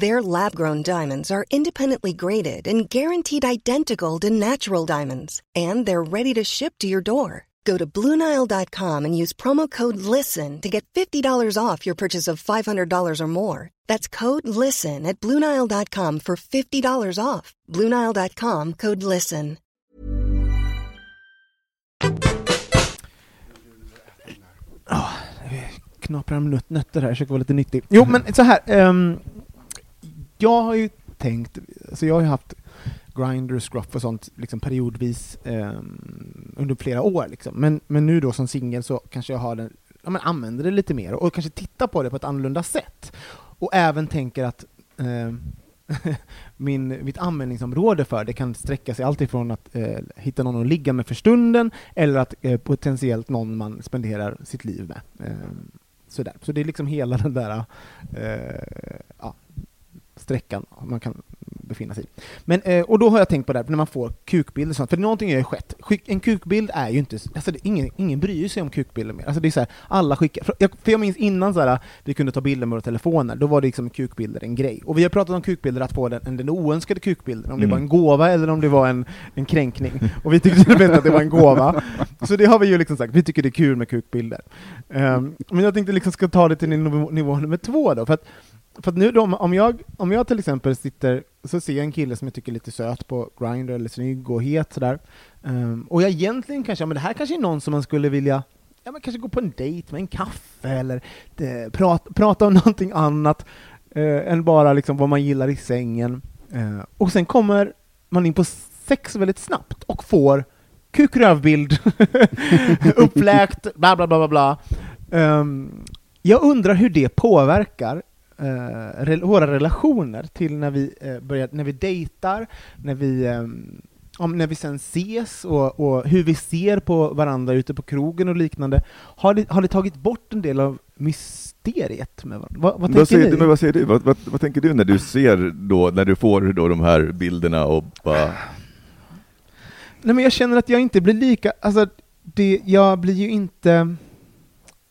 Their lab grown diamonds are independently graded and guaranteed identical to natural diamonds, and they're ready to ship to your door. Go to BlueNile.com and use promo code LISTEN to get $50 off your purchase of $500 or more. That's code LISTEN at BlueNile.com for $50 off. BlueNile.com code LISTEN. Ah, knaprar med nöt- nötter här, försöker vara lite nyttig. Jo, men så här. ehm, jag har ju tänkt, alltså jag har ju haft Grindr, Scruff och sånt liksom periodvis eh, under flera år. Liksom. Men, men nu då som singel så kanske jag har den, ja, men använder det lite mer och kanske tittar på det på ett annorlunda sätt. Och även tänker att eh, (laughs) min, mitt användningsområde för det kan sträcka sig allt ifrån att eh, hitta någon att ligga med för stunden, eller att eh, potentiellt någon man spenderar sitt liv med. Eh, sådär. Så det är liksom hela den där eh, ja, sträckan man kan befinna sig i. Men, eh, och då har jag tänkt på det här, när man får kukbilder och sånt, för någonting har ju skett. En kukbild är ju inte, alltså det, ingen, ingen bryr sig om kukbilder mer. Alltså det är så här, alla skickar, för jag, för jag minns innan så här, vi kunde ta bilder med våra telefoner, då var det liksom kukbilder en grej. Och vi har pratat om kukbilder, att få den, den oönskade kukbilden, om det Mm. var en gåva eller om det var en, en kränkning. Och vi tyckte det att det var en gåva. Så det har vi ju liksom sagt, vi tycker det är kul med kukbilder. Ehm, men jag tänkte liksom ska ta det till nivå, nivå nummer två då, för att för att nu då, om- jag, om jag till exempel sitter, så ser jag en kille som jag tycker är lite söt på Grindr eller snygg och het sådär, um, och jag egentligen kanske, ja men det här kanske är någon som man skulle vilja, ja men kanske gå på en dejt med en kaffe eller eh, de, prata, prata om (laughs) någonting annat uh, än bara liksom vad man gillar i sängen. Uh, och sen kommer man in på sex väldigt snabbt och får kukrövbild, (laughs) uppläkt, bla bla bla bla bla. Um, jag undrar hur det påverkar eh, våra relationer till när vi, eh, börjar, när vi dejtar, när vi, om, när vi sen ses och, och hur vi ser på varandra ute på krogen och liknande. Har det, har det tagit bort en del av mysteriet med varandra? Vad, vad tänker Vad säger, ni? vad säger du? Vad, vad, vad tänker du när du ser då, när du får då de här bilderna och bara... Nej men jag känner att jag inte blir lika, alltså det, jag blir ju inte,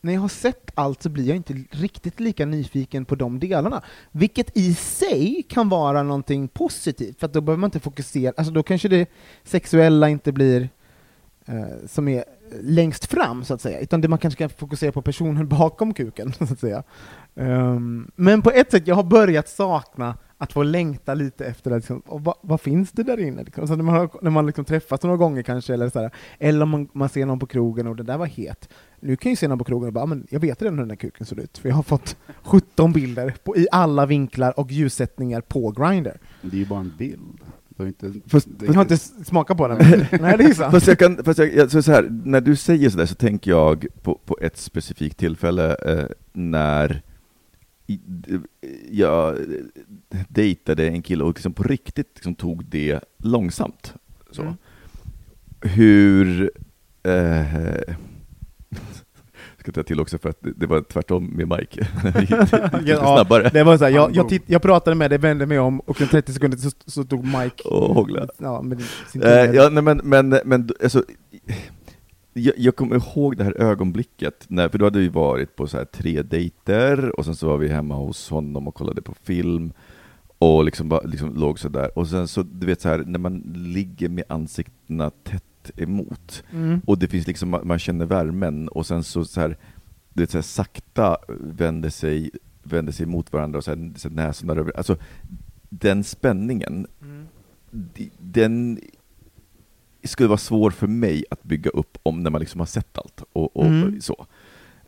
när jag har sett allt så blir jag inte riktigt lika nyfiken på de delarna. Vilket i sig kan vara någonting positivt, för att då behöver man inte fokusera, alltså då kanske det sexuella inte blir eh, som är längst fram så att säga, utan det man kanske kan fokusera på personen (laughs) bakom kuken så att säga. Um, men på ett sätt, jag har börjat sakna att få längta lite efter det, liksom, och vad, vad finns det där inne? Liksom? Så när man, har, när man liksom träffas några gånger kanske, eller, så här, eller om man, man ser någon på krogen och det där var het. Nu kan jag ju se någon på krogen och bara, "Ah, men jag vet redan hur den där kuken ser ut, för jag har fått (laughs) 17 bilder på, i alla vinklar och ljussättningar på Grindr. Det är ju bara en bild. Du inte, Fast- Jag har inte- smakat på den. (laughs) Nej, det är sant. Fast jag kan, fast jag, jag, så så här, när du säger sådär så tänker jag på, på ett specifikt tillfälle eh, när jag dejtade en kille och liksom på riktigt liksom tog det långsamt. Så. Mm. Hur... Eh, ska ta till också för att det, var tvärtom med Mike. (laughs) Det gick (laughs) Ja, (laughs) snabbare. Det var så här, jag, jag, titt, jag pratade med dig, vände mig om, och om 30 sekunder så, så tog Mike Och hångla. ja, med sin Eh, ja, nej, men, men, men alltså, jag, jag kommer ihåg det här ögonblicket, när, för då hade vi varit på så här tre dejter, och sen så var vi hemma hos honom och kollade på film, och liksom, liksom låg så där. Och sen så, du vet så här, när man ligger med ansiktena tätt emot, Mm. och det finns liksom, man känner värmen, och sen så, så här, du vet, så här, sakta vänder sig, vänder sig mot varandra, och så här, så här, näsorna över, alltså den spänningen, Mm. den skulle vara svår för mig att bygga upp om när man liksom har sett allt och, och Mm. så.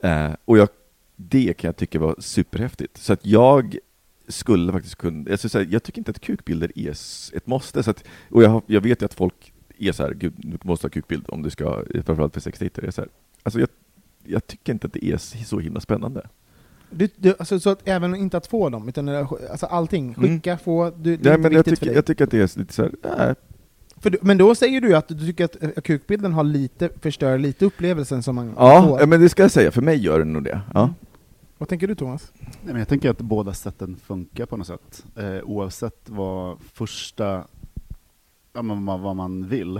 Eh, och jag, det kan jag tycka var superhäftigt. Så att jag skulle faktiskt kunna, jag, skulle säga, jag tycker inte att kukbilder är ett måste. Så att, och jag, jag vet ju att folk är så här, gud, du måste ha kukbild om du ska, framförallt för sexdejter. Jag är så här, Alltså jag, jag tycker inte att det är så himla spännande. Du, du, alltså, så att även inte att få dem, utan eh, alltså allting. Skicka, få, du, det är Nej, men jag, viktigt för tycker, dig. jag tycker att det är lite så här, För du, men då säger du att du tycker att eh, kukbilden har lite, förstör lite upplevelsen som man ja, får. ja, men det ska jag säga, för mig gör den nog det. Ja. Vad tänker du Thomas? Nej, men jag tänker att båda sätten funkar på något sätt. Eh, oavsett vad första, ja, men vad, man vill,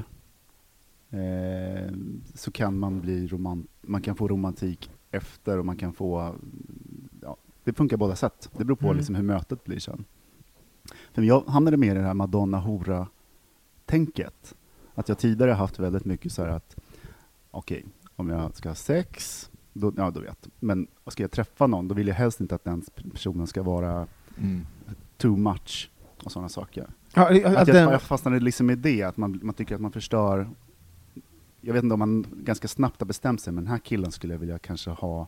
eh, så kan man bli romant, man kan få romantik efter och man kan få, ja, det funkar båda sätt. Det beror på Mm. liksom hur mötet blir sen. För jag hamnade mer i det här Madonna-hora-tänket. Att jag tidigare haft väldigt mycket så här att, okej, om jag ska ha sex, då, ja då vet. Men ska jag träffa någon, då vill jag helst inte att den personen ska vara Mm. too much och sådana saker. Ja, att Att jag, jag fastnade liksom i det, att man, man tycker att man förstör jag vet inte om man ganska snabbt har bestämt sig, men den här killen skulle jag vilja kanske ha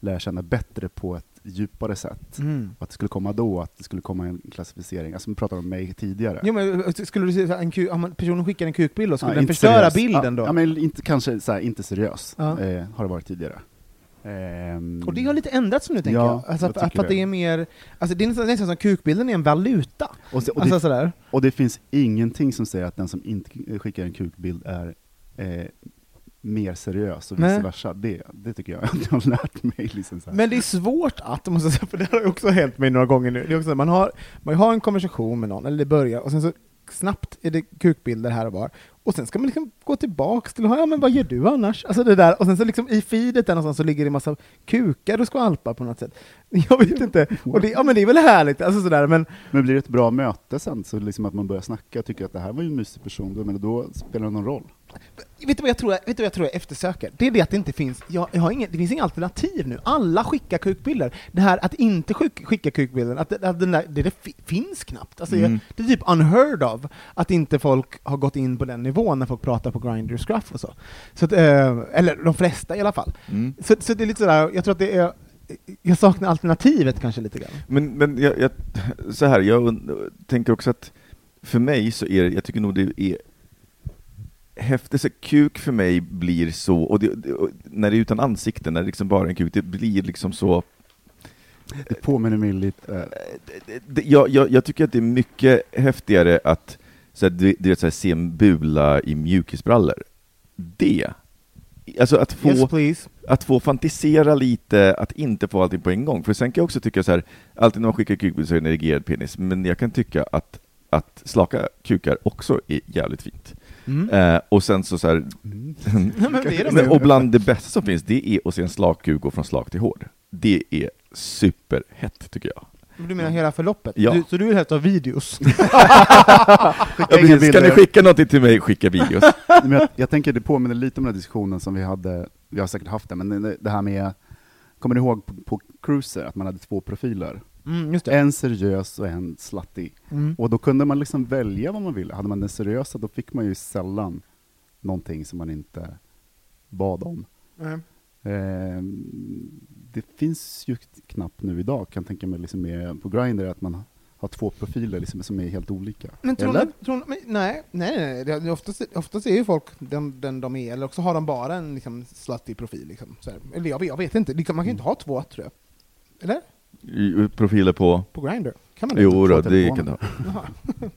lära känna bättre på ett djupare sätt. Mm. Att det skulle komma då, att det skulle komma en klassificering. Alltså, vi pratade om mig tidigare. Jo, men eh, skulle du säga en om personen skickar en kukbild, då, skulle Ja, den förstöra seriös. bilden ja, då? Ja, men inte, kanske så här, inte seriös, Ja. eh, har det varit tidigare. Ehm, Och det har lite ändrats nu, tänker Ja, jag. Alltså, att, att, att det är mer, alltså det är nästan, nästan som kukbilden är en valuta. och, så, och, Alltså det, sådär. och det finns ingenting som säger att den som inte skickar en kukbild är eh, mer seriös och Nej. vice versa. Det, det tycker jag (laughs) att jag har lärt mig. Liksom så här. Men det är svårt att, måste säga, för det har också hänt mig några gånger nu. Det är också, man, har, man har en konversation med någon, eller det börjar, och sen så snabbt är det kukbilder här och var. Och sen ska man liksom gå tillbaks till, ja men vad gör du annars? Alltså det där, och sen så liksom i feedet där någonstans så ligger det en massa kukar och skvalpar på något sätt. (laughs) Jag vet inte, och det, ja men det är väl härligt, alltså sådär, men Men blir det ett bra möte sen, så liksom att man börjar snacka och tycker att det här var ju en mysig person, då, men då spelar det någon roll. Vet du vad jag tror, vet du vad jag, tror jag eftersöker? Det är det att det inte finns, jag, jag har ingen, det finns inga alternativ nu. Alla skickar kukbilder. Det här att inte skick, skicka kukbilden, att, det- att den där, det, det fi- finns knappt. Alltså Mm. det är typ unheard of att inte folk har gått in på den nivån när folk pratar på Grindr Scruff och så. så att, eh, eller de flesta i alla fall. Mm. Så, så det är lite sådär, jag tror att det är, jag saknar alternativet kanske lite grann. Men, men jag, jag, så här, jag tänker också att för mig så är det, jag tycker nog det är häftigt, så kuk för mig blir så, och, det, och när det är utan ansikte, när det liksom bara är en kuk, det blir liksom så Det påminner mig lite... eh, jag, jag, jag tycker att det är mycket häftigare att så här, du, du vet, så här, se en bula i mjukisbrallor. Det, alltså att få, Yes att få fantisera lite, att inte få allting på en gång. För sen kan jag också tycka så här, alltid när man skickar kukbild så är det en erigerad penis, men jag kan tycka att, att slaka kukar också är jävligt fint. Mm. Eh, och sen så, så här, (laughs) ju. och bland det bästa som finns, det är att se en slak kuk gå från slak till hård. Det är superhett tycker jag. Du menar hela förloppet? Ja. Du, så du vill helst ha videos? (laughs) Ska bilder. ni skicka någonting till mig, skicka videos. (laughs) Men jag, jag tänker det påminner lite om den här diskussionen som vi hade, vi har säkert haft det, men det, det här med, kommer ni ihåg på, på cruiser, att man hade två profiler? Mm. En seriös och en slutty. Mm. Och då kunde man liksom välja vad man ville. Hade man den seriösa, då fick man ju sällan någonting som man inte bad om. Nej. Ehm, det finns ju knappt nu idag, kan tänka mig, liksom med, på Grindr att man har två profiler liksom, som är helt olika. Men tror Eller? ni, tror men, nej, nej, nej, oftast, oftast är ju folk den, den de är, eller också har de bara en liksom, slutty profil. Liksom. Eller jag, vet- jag vet inte, man kan ju inte ha två, tror jag. Eller? Profiler på... På Grindr? Kan man? Jo då, det kan ha. Jaha. (laughs)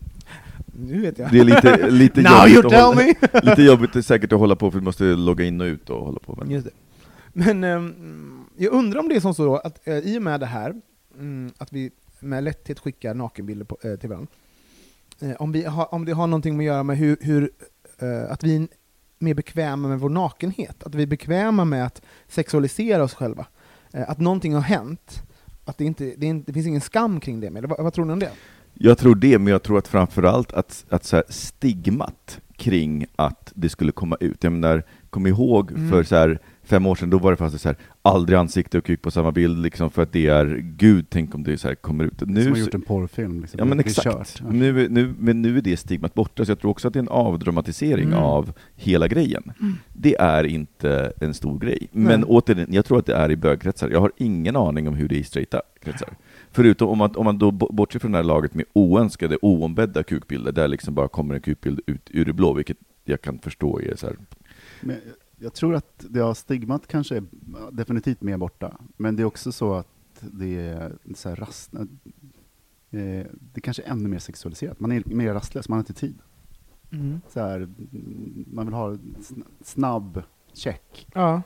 Nu vet jag. Det är lite, lite, (laughs) jobbigt, att hålla, lite jobbigt säkert att hålla på, för du måste logga in och ut och hålla på. Det. Men ehm, jag undrar om det är som så att eh, i och med det här, mm, att vi med lätthet skickar nakenbilder på, eh, till varandra, eh, om, vi har, om det har någonting med att göra med hur, hur att vi är mer bekväma med vår nakenhet, att vi är bekväma med att sexualisera oss själva, att någonting har hänt, att det, inte, det, inte, det finns ingen skam kring det. Eller vad, vad tror ni om det? Jag tror det, men jag tror att framförallt att, att så stigmat kring att det skulle komma ut. Jag menar, kom ihåg Mm. för så här, fem år sedan, då var det fast så här, aldrig ansikte och kuk på samma bild, liksom, för att det är, gud, tänk om det så här kommer ut. som Nu, har så- gjort en porrfilm. Liksom. Ja men exakt. kört. Nu, är- nu, men nu är det stigmat borta, så jag tror också att det är en avdramatisering Mm. av hela grejen. Det är inte en stor grej. Men Nej. återigen, jag tror att det är i bögkretsar. Jag har ingen aning om hur det är i straighta kretsar. Förutom om man, om man då bo- bortser från det här laget med oönskade, oombedda kukbilder, där liksom bara kommer en kukbild ut ur det blå, vilket jag kan förstå är så här. Men Jag tror att det har stigmat kanske är definitivt mer borta, men det är också så att det är så här rast, eh, det kanske är ännu mer sexualiserat. Man är mer rastlös, man har inte tid. Mm. Så här, man vill ha snabb check. Ja.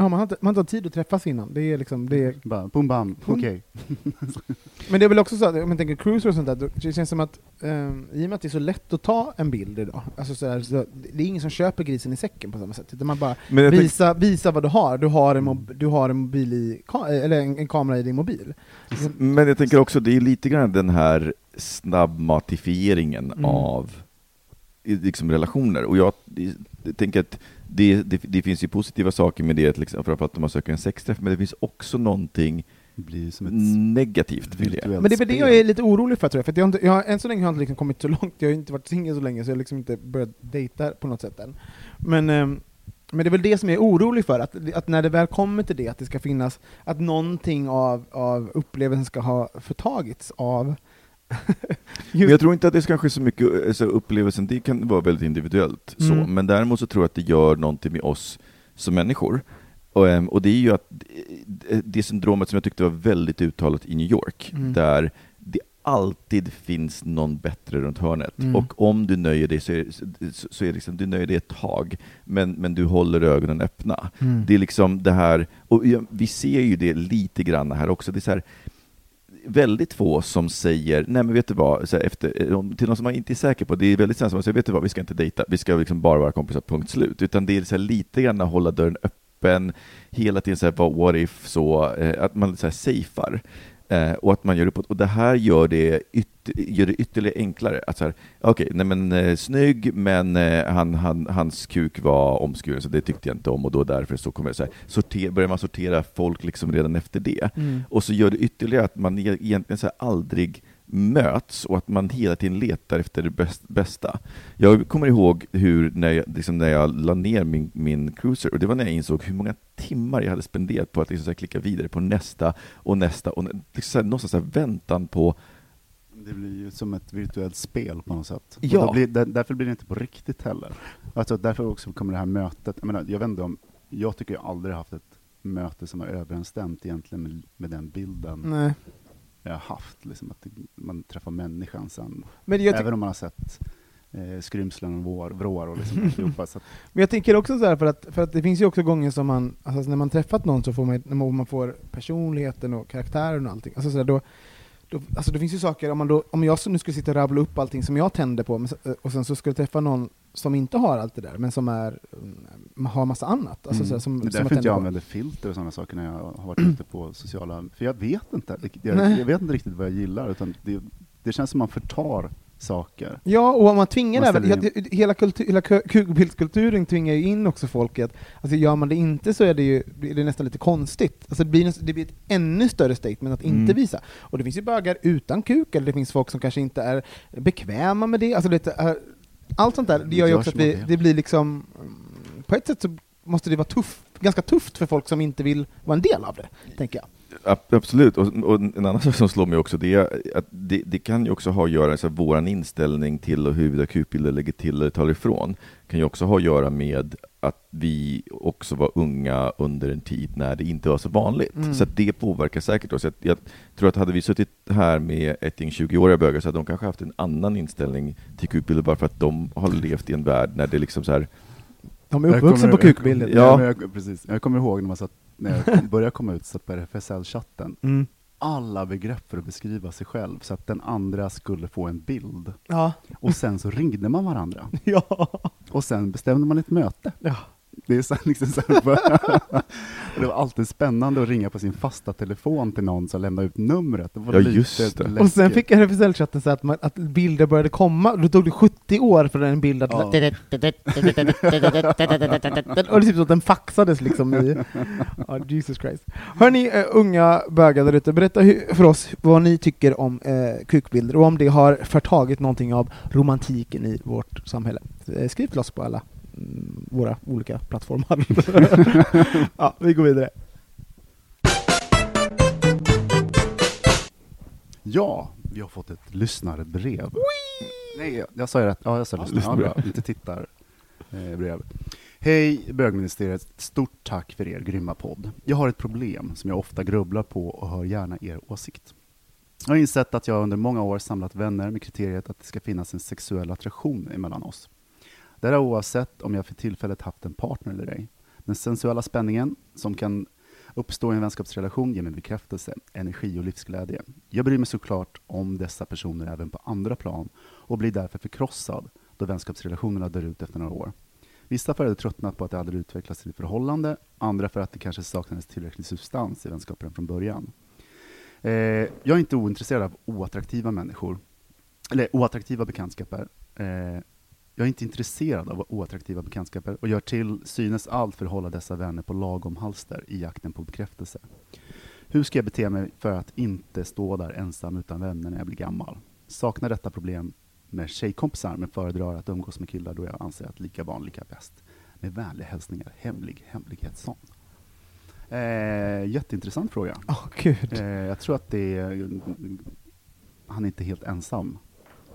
Ja, man har, inte, man har inte tid att träffas innan. Det är liksom, det är, Bara, boom, bam, Boom. okej. men det är väl också så att om man tänker cruiser och sånt där, det känns som att ehm, i och med att det är så lätt att ta en bild idag, alltså så här, så, det är ingen som köper grisen i säcken på samma sätt, utan man bara visa, visa vad du har. Du har en, mob, du har en, mobil i, eller en, en kamera i din mobil. Men jag tänker också, det är lite grann den här snabbmatifieringen Mm. av liksom relationer. Och jag, jag tänker att det, det, det finns ju positiva saker med det, exempel, framförallt om man söker en sexträff, men det finns också någonting Det blir som ett negativt med det. Men det är det jag är lite orolig för tror jag, för att jag, har inte, jag har, än så länge har jag inte liksom kommit så långt, jag har inte varit singel så länge så jag har liksom inte börjat dejta på något sätt än. Men, ehm, men det är väl det som jag är orolig för, att, att när det väl kommer till det, att det ska finnas, att någonting av, av upplevelsen ska ha förtagits av (laughs) Men jag tror inte att det är kanske så mycket alltså, upplevelsen, det kan vara väldigt individuellt, så. Mm. men däremot så tror jag att det gör någonting med oss som människor. Och, ehm, och det är ju att eh, det syndromet som jag tyckte var väldigt uttalat i New York, Mm. där det alltid finns någon bättre runt hörnet. Mm. Och om du nöjer dig så är, så, så är liksom, du nöjer dig ett tag, men, men du håller ögonen öppna. Mm. Det är liksom det här, och vi ser ju det lite grann här också, det är så här, väldigt få som säger, nej men vet du vad, så här, efter, eh, om- till någon som man inte är säker på, det är väldigt sällan som man säger, vet du vad, vi ska inte dejta, vi ska liksom bara vara kompisar, punkt slut. Utan det är så här, lite grann att hålla dörren öppen, hela tiden så här, vad- what if, så, eh, att man så här, safear. Eh, och att man gör uppåt. Och det här gör det, ytterligare gör det ytterligare enklare. Att så här, okej, nej men eh, snygg, men eh, han, han, hans kuk var omskuren, så det tyckte jag inte om, och då därför så kommer jag så här, sorter, börjar man sortera folk liksom redan efter det. Mm. Och så gör det ytterligare att man e- egentligen så här aldrig möts och att man hela tiden letar efter det bäst, bästa. Jag kommer ihåg hur när jag, liksom när jag la ner min, min cruiser, och det var när jag insåg hur många timmar jag hade spenderat på att liksom klicka vidare på nästa och nästa, och liksom så här, någonstans så väntan på Det blir ju som ett virtuellt spel på något sätt. Ja. Blir, där, därför blir det inte på riktigt heller. Alltså därför också kommer det här mötet, jag menar, jag vet inte om, jag tycker jag aldrig haft ett möte som har överensstämt egentligen med, med den bilden Nej. jag har haft, liksom att man träffar människan sen. Men jag, ty- Även om man har sett eh, skrymslen och vår, vrår och liksom alltihopa. (laughs) Men jag tänker också så här, för att, för att det finns ju också gånger som man, alltså när man träffat någon så får man, när man man får personligheten och karaktären och allting, alltså så där, då, då, alltså det finns ju saker, om, man då, om jag nu skulle sitta och rabbla upp allting som jag tänder på, så- och sen så skulle jag träffa någon som inte har allt det där, men som är, mm, har massa annat. Alltså Mm. som, det är som därför tänder jag på. använder filter och sådana saker när jag har varit ute på (clears throat) sociala... För jag vet inte. Jag, jag vet inte riktigt vad jag gillar. Utan det, det känns som man förtar saker. Ja, och om man tvingar Man även, det- hela, kultur, hela ku- kukbildskulturen tvingar ju in också folk i att, alltså gör man det inte så är det ju blir det nästan lite konstigt. Alltså det blir, det blir ett ännu större statement att inte Mm. visa. Och det finns ju bögar utan kuk, eller det finns folk som kanske inte är bekväma med det. Alltså det, är- allt sånt där, det gör ju också att vi, det blir liksom, mm, på ett sätt så måste det vara tuff, ganska tufft för folk som inte vill vara en del av det, tänker jag. Ab- Absolut, och, och en annan sak som slår mig också, det är att det, det kan ju också ha att göra, så här, våran inställning till och hur kukbilder lägger till eller tar ifrån, kan ju också ha att göra med att vi också var unga under en tid när det inte var så vanligt. Mm. Så att det påverkar säkert oss. Jag, jag tror att hade vi suttit här med ett gäng 20-åriga bögar så hade de kanske haft en annan inställning till kukbilder bara för att de har levt i en värld när det liksom så här, De är uppvuxna på kukbilder. Ja. Jag, precis. Jag kommer ihåg när, man satt, när jag började komma ut satt på RFSL-chatten. Mm. Alla begrepp för att beskriva sig själv så att den andra skulle få en bild. Ja. Och sen så ringde man varandra. (laughs) ja. Och sen bestämde man ett möte. Ja. Det, är så, liksom så (laughs) det var alltid spännande att ringa på sin fasta telefon till någon som lämnade ut numret. Det var Ja, lite just det. Och sen fick RFSL-chatten så att, man, att bilder började komma, då tog det 70 år för en bild att... Ja. (laughs) Och det är typ så att den faxades liksom i... Ja, Jesus Christ. Hörni, uh, unga bögar där ute, berätta hu- för oss vad ni tycker om uh, kukbilder och om det har förtagit någonting av romantiken i vårt samhälle. Eh, skriv till oss på alla våra olika plattformar. (laughs) ja, vi går vidare. Ja, vi har fått ett lyssnarbrev. Nej, jag sa ju rätt. Ja, jag sa lyssnare. Ja. Inte tittar eh, brev. Hej bögministeriet, stort tack för er grymma podd. Jag har ett problem som jag ofta grubblar på och hör gärna er åsikt. Jag har insett att jag under många år samlat vänner med kriteriet att det ska finnas en sexuell attraktion emellan oss. Det är oavsett om jag för tillfället haft en partner eller ej. Den sensuella spänningen som kan uppstå i en vänskapsrelation ger mig bekräftelse, energi och livsglädje. Jag bryr mig såklart om dessa personer även på andra plan och blir därför förkrossad då vänskapsrelationerna dör ut efter några år. Vissa för att tröttnat på att det aldrig utvecklats till ett förhållande, andra för att det kanske saknades tillräcklig substans i vänskapen från början. Eh, jag är inte ointresserad av oattraktiva människor, eller oattraktiva bekantskaper. Eh, jag är inte intresserad av oattraktiva bekantskaper och gör till synes allt för att hålla dessa vänner på lagom halster i jakten på bekräftelse. Hur ska jag bete mig för att inte stå där ensam utan vänner när jag blir gammal? Saknar detta problem med tjejkompisar men föredrar att umgås med killar då jag anser att lika barn lika bäst. Med vänliga hälsningar, Hemlig Hemlighetsson. Eh, jätteintressant fråga. Gud. Eh, jag tror att det är, han är inte helt ensam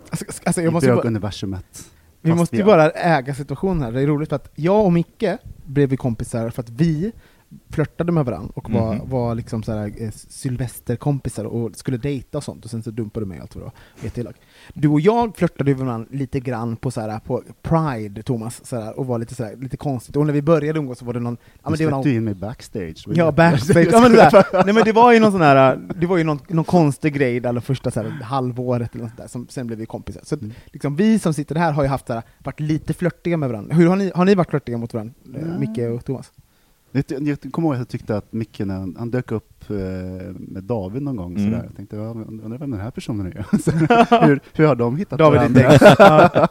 Alltså, alltså, jag i böguniversumet. Vi måste ju bara äga situationen här. Det är roligt för att jag och Micke blev vi kompisar för att vi flörtade med varandra och var, Mhm. var liksom så här, eh, sylvesterkompisar och skulle dejta och sånt och sen så dumpade du mig allt vad det var. Jätteelak. Du och jag flörtade med varandra lite grann på, så här, på Pride, Thomas, så här, och var lite, så här, lite konstigt. Och när vi började umgås så var det någon... Ja, Du det var någon in mig backstage. Ja, backstage. Ja, men det, där. (laughs) Nej, men det var ju någon sån här, det var ju någon, någon konstig grej det allra första så här, halvåret eller något där, som, sen blev vi kompisar. Så Mm. liksom, vi som sitter här har ju haft så här, varit lite flörtiga med varandra. Hur har ni, har ni varit flörtiga mot varandra, Ja. Micke och Thomas? Jag, jag kommer ihåg att jag tyckte att Micke, när han, han dök upp eh, med David någon gång, Mm. sådär. jag tänkte, undrar vem den här personen är? (laughs) Så, hur, hur har de hittat David varandra? (laughs) Ja.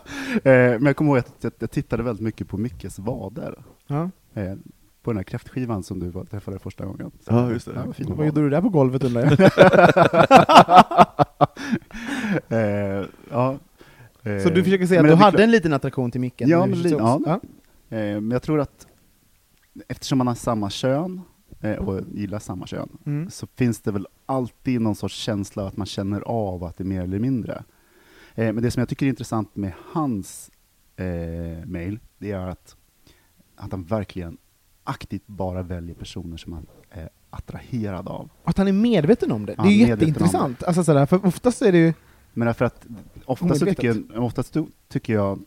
Eh, Men jag kommer ihåg att jag, jag tittade väldigt mycket på Mickes vader. Ja. Eh, På den här kräftskivan som du var- träffade första gången. Så, Ja, just det. Ja, vad vader. gjorde du där på golvet undrar jag? (laughs) ja. Så du försöker säga men att du hade klart- en liten attraktion till Micke? Ja, men ja. Men jag tror att eftersom man har samma kön eh, och gillar samma kön, Mm. så finns det väl alltid någon sorts känsla av att man känner av att det är mer eller mindre. Eh, Men det som jag tycker är intressant med hans eh, mail, det är att, att han verkligen aktivt bara väljer personer som han är attraherad av. Att han är medveten om det, det är jätteintressant. Alltså, sådär, för oftast är det ju... Men därför att oftast, så tycker jag, oftast tycker jag,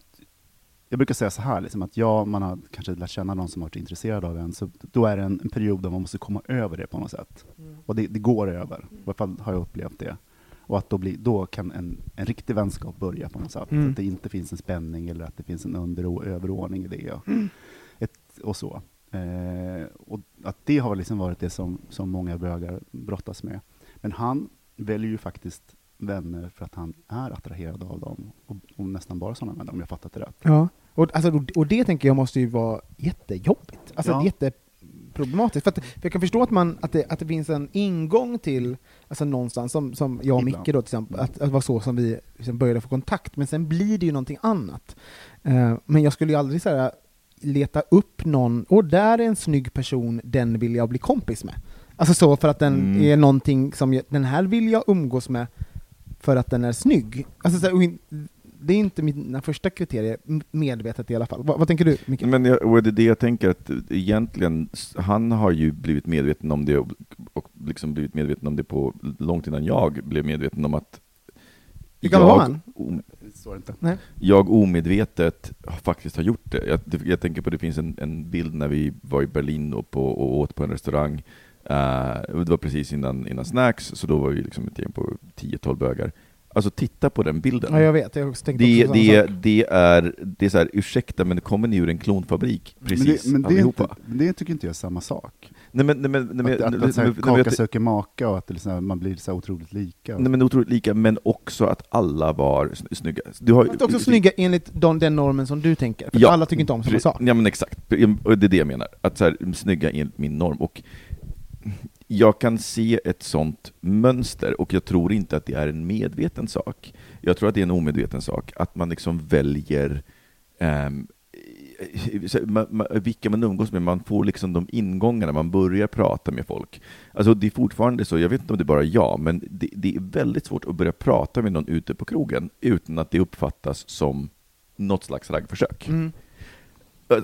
jag brukar säga så här, liksom, att ja, man har kanske lärt känna någon som har varit intresserad av en, så då är det en, en period där man måste komma över det på något sätt. Och det, det går över, i alla fall har jag upplevt det. Och att då, blir, då kan en, en riktig vänskap börja på något sätt. Mm. Att det inte finns en spänning eller att det finns en under och överordning i det. Och, ett, och så. Eh, och att det har liksom varit det som, som många bögar brottas med. Men han väljer ju faktiskt vänner för att han är attraherad av dem. Och, och nästan bara sådana vänner, om jag fattat det rätt. Ja. Och, alltså, och- det tänker jag måste ju vara jättejobbigt. Alltså Ja. jätteproblematiskt. För, att, för jag kan förstå att, man, att, det, att det finns en ingång till, alltså någonstans, som, som jag och Ibland. Micke då till exempel, att, att det var så som vi liksom började få kontakt, men sen blir det ju någonting annat. Eh, men jag skulle ju aldrig här, leta upp någon, och där är en snygg person, den vill jag bli kompis med. Alltså så för att den Mm. är någonting som, jag, den här vill jag umgås med för att den är snygg. Alltså så här, det är inte mina första kriterier, medvetet i alla fall. Vad, vad tänker du, Micke? Men jag, och det är det jag tänker att egentligen, han har ju blivit medveten om det och, och liksom blivit medveten om det på långt innan jag blev medveten om att Hur gammal var han? inte. Nej. jag omedvetet faktiskt har gjort det. Jag, jag tänker på det finns en, en bild när vi var i Berlin och, på, och åt på en restaurang. Och det var precis innan, innan snacks, så då var vi liksom ett gäng på 10-12 bögar. Alltså titta på den bilden. Ja, jag vet. Jag har också tänkt Det, också det, sak. det är, det är så här, ursäkta men kommer ni ur en klonfabrik? Precis, men det, men det, är allihopa. inte, men det tycker inte jag är samma sak. Nej men, nej, men, nej, men, att att, nej, att men- men- kaka söker maka och att det liksom, här, man blir så otroligt lika. nej, men otroligt lika, men också att alla var sn- snygga. Du har, Fast också snygga enligt de, den normen som du tänker, för Ja, alla tycker inte om samma sak. Ja men exakt, det är det jag menar. Att så här, snygga enligt min norm. Och jag kan se ett sånt mönster, och jag tror inte att det är en medveten sak. Jag tror att det är en omedveten sak, att man liksom väljer man, vilka man umgås med, man får liksom de ingångarna, man börjar prata med folk. Alltså det är fortfarande så, jag vet inte om det är bara jag, men det, det är väldigt svårt att börja prata med någon ute på krogen utan att det uppfattas som något slags raggförsök. Mm.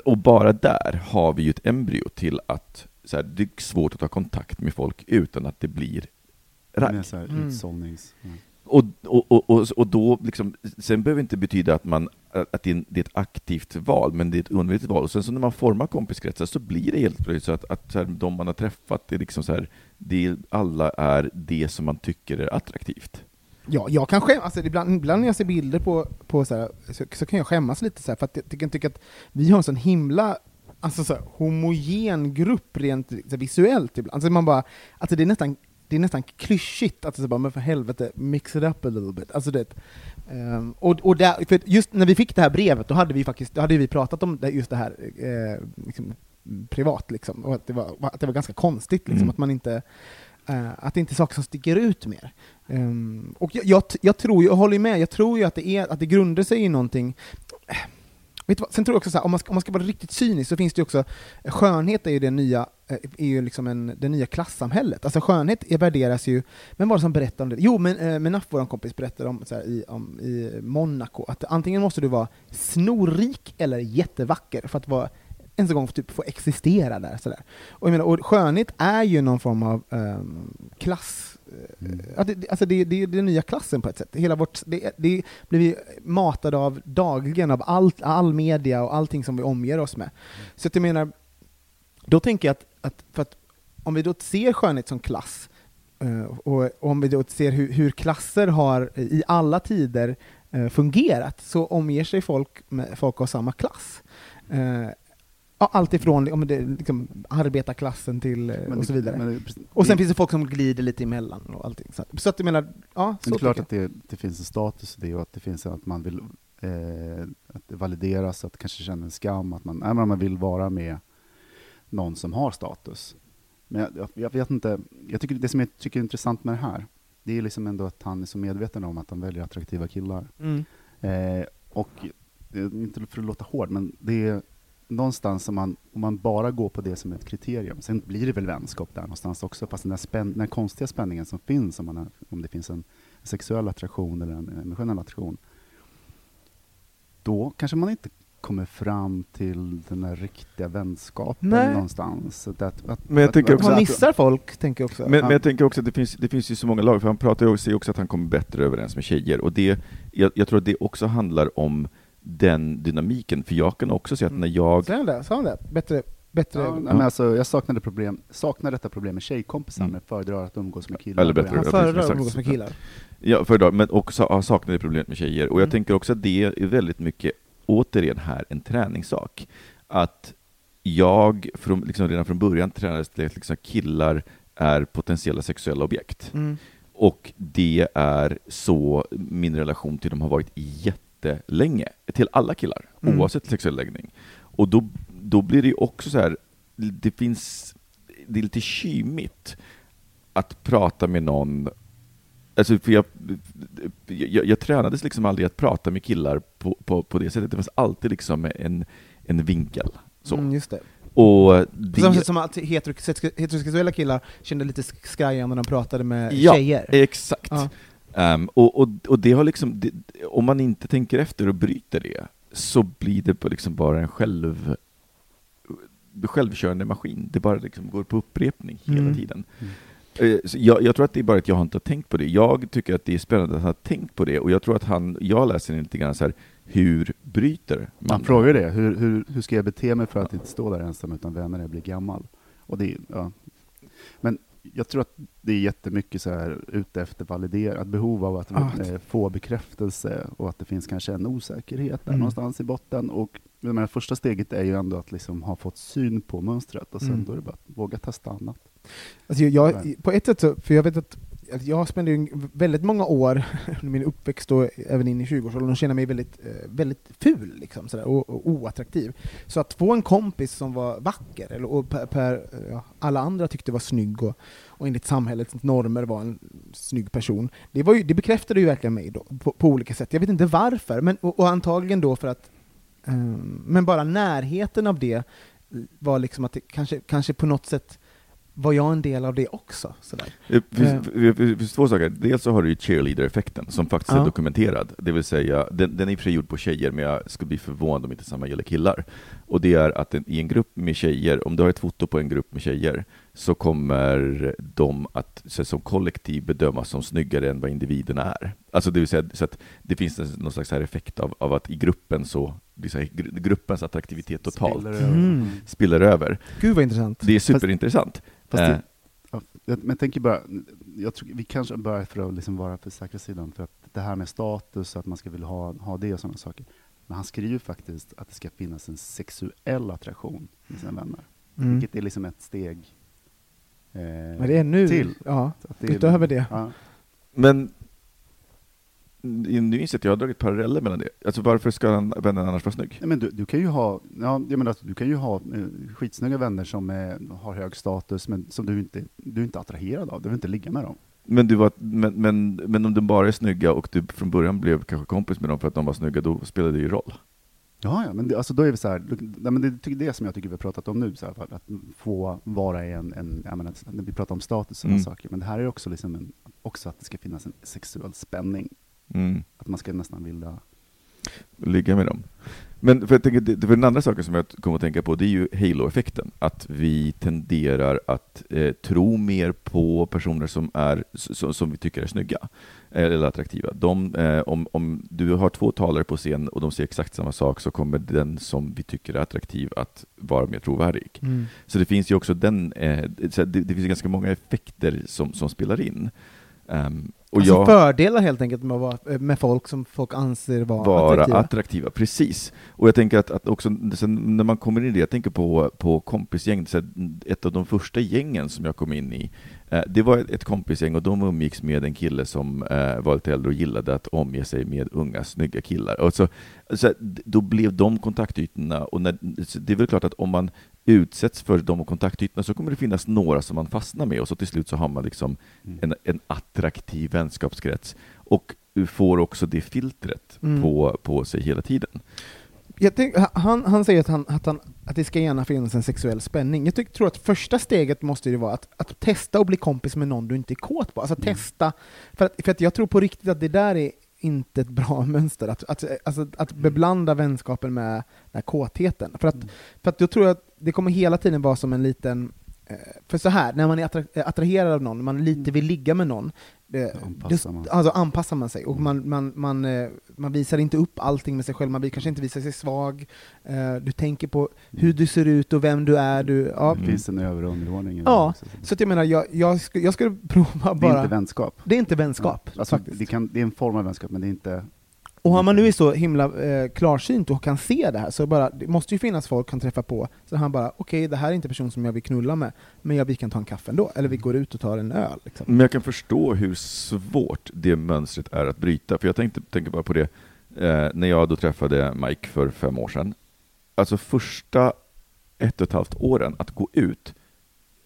och bara där har vi ju ett embryo till att så här, det är svårt att ta kontakt med folk utan att det blir ragg. Mm. utsållnings... Mm. Och, och, och, och, och då, liksom, sen behöver det inte betyda att, man, att det, är ett aktivt val, men det är ett undermedvetet val. Och sen så när man formar kompiskretsar så blir det helt plötsligt så att, att så här, de man har träffat, det är liksom så här, det, alla är det som man tycker är attraktivt. Ja, jag kan skämmas, alltså ibland, ibland när jag ser bilder på, på så, här, så, så kan jag skämmas lite så här, för att jag tycker, tycker att vi har en sån himla alltså så här, homogen grupp rent här, visuellt ibland. Alltså man bara, alltså det är nästan det är nästan klyschigt att det bara, men för helvete, mix it up a little bit. Alltså det, ehm, och, och där, för just när vi fick det här brevet, då hade vi faktiskt, då hade vi pratat om det, just det här eh, liksom, privat, liksom, och att det var, att det var ganska konstigt, liksom, Mm. att man inte eh, att det inte är saker som sticker ut mer. Ehm, och jag, jag, jag tror, jag håller med, jag tror ju att det, är, att det grundar sig i någonting Vet du vad? Sen tror jag också så här, om man, ska, om man ska vara riktigt cynisk så finns det ju också, eh, skönhet är ju det nya, eh, är ju liksom en, det nya klassamhället. Alltså skönhet är, värderas ju, men vad det som berättar om det? Jo, men eh, Menaf, vår kompis, berättade om, så här, i, om i Monaco, att antingen måste du vara snorrik eller jättevacker för att vara ens en gång typ få existera där. Så där. Och, jag menar, och skönhet är ju någon form av ehm, klass... Mm. Det, det- alltså det, det är den nya klassen på ett sätt. Hela vårt, det, det blir vi matade av dagligen av allt, all media och allting som vi omger oss med. Så att jag menar, då tänker jag att, att, för att om vi då ser skönhet som klass, eh, och om vi då ser hur, hur klasser har i alla tider eh, fungerat, så omger sig folk med folk av samma klass. Ja, allt ifrån om det, liksom, arbetarklassen till eh, Men och så vidare. men och sen det- finns det folk som glider lite emellan och allting. Så så att jag menar, ja, Men så det är klart att det, det finns en status i det och att det finns att man vill eh, att det valideras, att kanske känna en skam, att man, nej, man vill vara med någon som har status. Men jag, jag, jag vet inte, jag tycker, det som jag tycker är intressant med det här, det är liksom ändå att han är så medveten om att han väljer attraktiva killar. Mm. Eh, och, eh, inte för att låta hård, men det är någonstans om man, om man bara går på det som ett kriterium, sen blir det väl vänskap där någonstans också, fast den där, spänn, den där konstiga spänningen som finns, om, man har, om det finns en sexuell attraktion eller en emotionell attraktion, då kanske man inte kommer fram till den där riktiga vänskapen Nej. någonstans. Att, att, Men jag att, Man att- missar folk, tänker jag också. Men, men jag tänker också att det finns, det finns ju så många lag, för han pratar ju också, också att han kommer bättre överens med tjejer, och det, jag, jag tror att det också handlar om den dynamiken, för jag kan också säga att när jag... Sa han det? Sa han det? Bättre, bättre... Ja, men alltså, jag saknade, problem, saknar detta problem med tjejkompisar, Mm. men föredrar att umgås med killar. Eller bättre- han ja, föredrar att umgås med killar. Ja, föredrar, men också har saknat det problemet med tjejer. Och jag Mm. tänker också att det är väldigt mycket, återigen här, en träningssak. Att jag från, liksom redan från början tränades till att liksom killar är potentiella sexuella objekt. Mm. Och det är så min relation till dem har varit jättelänge. Till alla killar, Mm. oavsett sexuell läggning. Och då, då blir det ju också så här, det finns, det är lite kymigt att prata med någon Alltså för jag, jag, jag tränades liksom aldrig att prata med killar på, på, på det sättet. Det fanns alltid liksom en, en vinkel. Så. Mm, just det. Och På samma sätt det, som att heterosex- heterosexuella killar kände lite skraja när de pratade med Ja, tjejer. exakt. Ja. Ehm, och, och, och det har liksom, det, om man inte tänker efter och bryter det, så blir det liksom bara en själv, självkörande maskin. Det bara liksom går på upprepning hela Mm. tiden. Mm. Eh, Jag, jag tror att det är bara att jag inte har tänkt på det. Jag tycker att det är spännande att han har tänkt på det, och jag tror att han, jag läser lite grann så här, hur bryter man? Man frågar det, hur, hur, hur ska jag bete mig för att inte stå där ensam utan vänner när jag blir gammal? Och det, ja. Men jag tror att det är jättemycket så här ute efter validerat behov av att Ah. eh, få bekräftelse och att det finns kanske en osäkerhet där Mm. någonstans i botten. Och jag menar, första steget är ju ändå att liksom ha fått syn på mönstret och sen Mm. då är det bara att våga testa annat. Alltså jag, på ett sätt så, för jag vet att jag spenderade väldigt många år (laughs) under min uppväxt och även in i 20-årsåldern och kände mig väldigt, eh, väldigt ful liksom, sådär, och, och oattraktiv. Så att få en kompis som var vacker, eller, och per, per, ja, alla andra tyckte var snygg och, och enligt samhällets normer var en snygg person, det, var ju, det bekräftade ju verkligen mig då, på, på olika sätt. Jag vet inte varför, men, och, och antagligen då för att um, men bara närheten av det eh, var liksom att det kanske, kanske på något sätt var jag en del av det också? Sådär. Det finns, Eh. det finns- det finns två saker. Dels så har du ju cheerleader-effekten som faktiskt Ja. är dokumenterad. Det vill säga, den, den är i och för sig gjord på tjejer, men jag skulle bli förvånad om inte samma gäller killar. Och det är att en, i en grupp med tjejer, om du har ett foto på en grupp med tjejer, så kommer de att så, som kollektiv bedömas som snyggare än vad individerna är. Alltså det vill säga, så att det finns en, någon slags här effekt av, av att i gruppen så, gruppens attraktivitet totalt Spiller spiller, över. Mm. över. Gud vad intressant. Det är superintressant. Fast Eh, det, ja, jag, men jag tänker bara, jag tror, vi kanske börjar för att liksom vara på säkra sidan, för att det här med status, att man ska vilja ha, ha det och sådana saker. Men han skriver ju faktiskt att det ska finnas en sexuell attraktion med sina vänner. Mm. Vilket är liksom ett steg eh, Men det är nu, till. ja, att det är- utöver det. Ja. Men nu inser jag att jag har dragit paralleller mellan det. Alltså varför ska en vännen annars vara snygg? Nej, men du, du kan ju ha, ja, jag menar, du kan ju ha eh, skitsnygga vänner som eh, har hög status, men som du inte du är inte attraherad av. Du vill inte ligga med dem. Men, du var, men, men, men om de bara är snygga och du från början blev kanske kompis med dem för att de var snygga, då spelar det ju roll. Ja, ja men det, alltså då är vi så här, nej, men det är det som jag tycker vi har pratat om nu, så här, att få vara en, en jag menar, vi pratar om status och Mm. saker, men det här är också, liksom en, också att det ska finnas en sexuell spänning. Mm. Att man ska nästan vilja... ligga med dem. Men för jag tänker, var den andra saken som jag kom att tänka på, det är ju halo-effekten. Att vi tenderar att eh, tro mer på personer som, är, som, som vi tycker är snygga eh, eller attraktiva. De, eh, om, om du har två talare på scen och de säger exakt samma sak så kommer den som vi tycker är attraktiv att vara mer trovärdig. Mm. Så det finns ju också den, eh, det, det finns ganska många effekter som, som spelar in. Ehm, och alltså jag, fördelar helt enkelt med, vara, med folk som folk anser vara, vara attraktiva. attraktiva. Precis. Och jag tänker att, att också när man kommer in i det, jag tänker på, på kompisgäng, så ett av de första gängen som jag kom in i, eh, det var ett, kompisgäng och de umgicks med en kille som eh, var lite äldre och gillade att omge sig med unga, snygga killar. Och så, så då blev de kontaktytorna, och när, det är väl klart att om man utsätts för de kontaktytorna så kommer det finnas några som man fastnar med och så till slut så har man liksom Mm. en, en attraktiv vänskapskrets och får också det filtret Mm. på, på sig hela tiden. Jag tänk, han, han säger att, han, att, han, att det ska gärna finnas en sexuell spänning. Jag tyck, tror att första steget måste ju vara att, att testa att bli kompis med någon du inte är kåt på. Alltså Mm. testa, för att, för att jag tror på riktigt att det där är inte ett bra (laughs) mönster, att, att, alltså, att beblanda vänskapen med den här kåtheten. För att, för att jag tror att det kommer hela tiden vara som en liten eh, för så här, när man är attra- eh, attraherad av någon, man lite vill ligga med någon, det, anpassar det- man. alltså anpassar man sig, och man, man, man, eh, man visar inte upp allting med sig själv, man vill kanske inte visa sig svag, eh, du tänker på hur du ser ut och vem du är, du, ja. Det finns en över och underordning. det Ja, också. så att jag menar, jag, jag, skulle, jag skulle (laughs) prova Det bara... är inte vänskap. Det är inte vänskap, Ja, alltså, det, kan, det är en form av vänskap, men det är inte... Och om man nu är så himla eh, klarsynt och kan se det här, så bara, det måste ju finnas folk kan träffa på, så han bara, okej, det här är inte en person som jag vill knulla med, men jag, vi kan ta en kaffe ändå, eller vi går ut och tar en öl. Liksom. Men jag kan förstå hur svårt det mönstret är att bryta, för jag tänkte, tänker bara på det eh, när jag då träffade Mike för fem år sedan. Alltså första ett och ett halvt åren att gå ut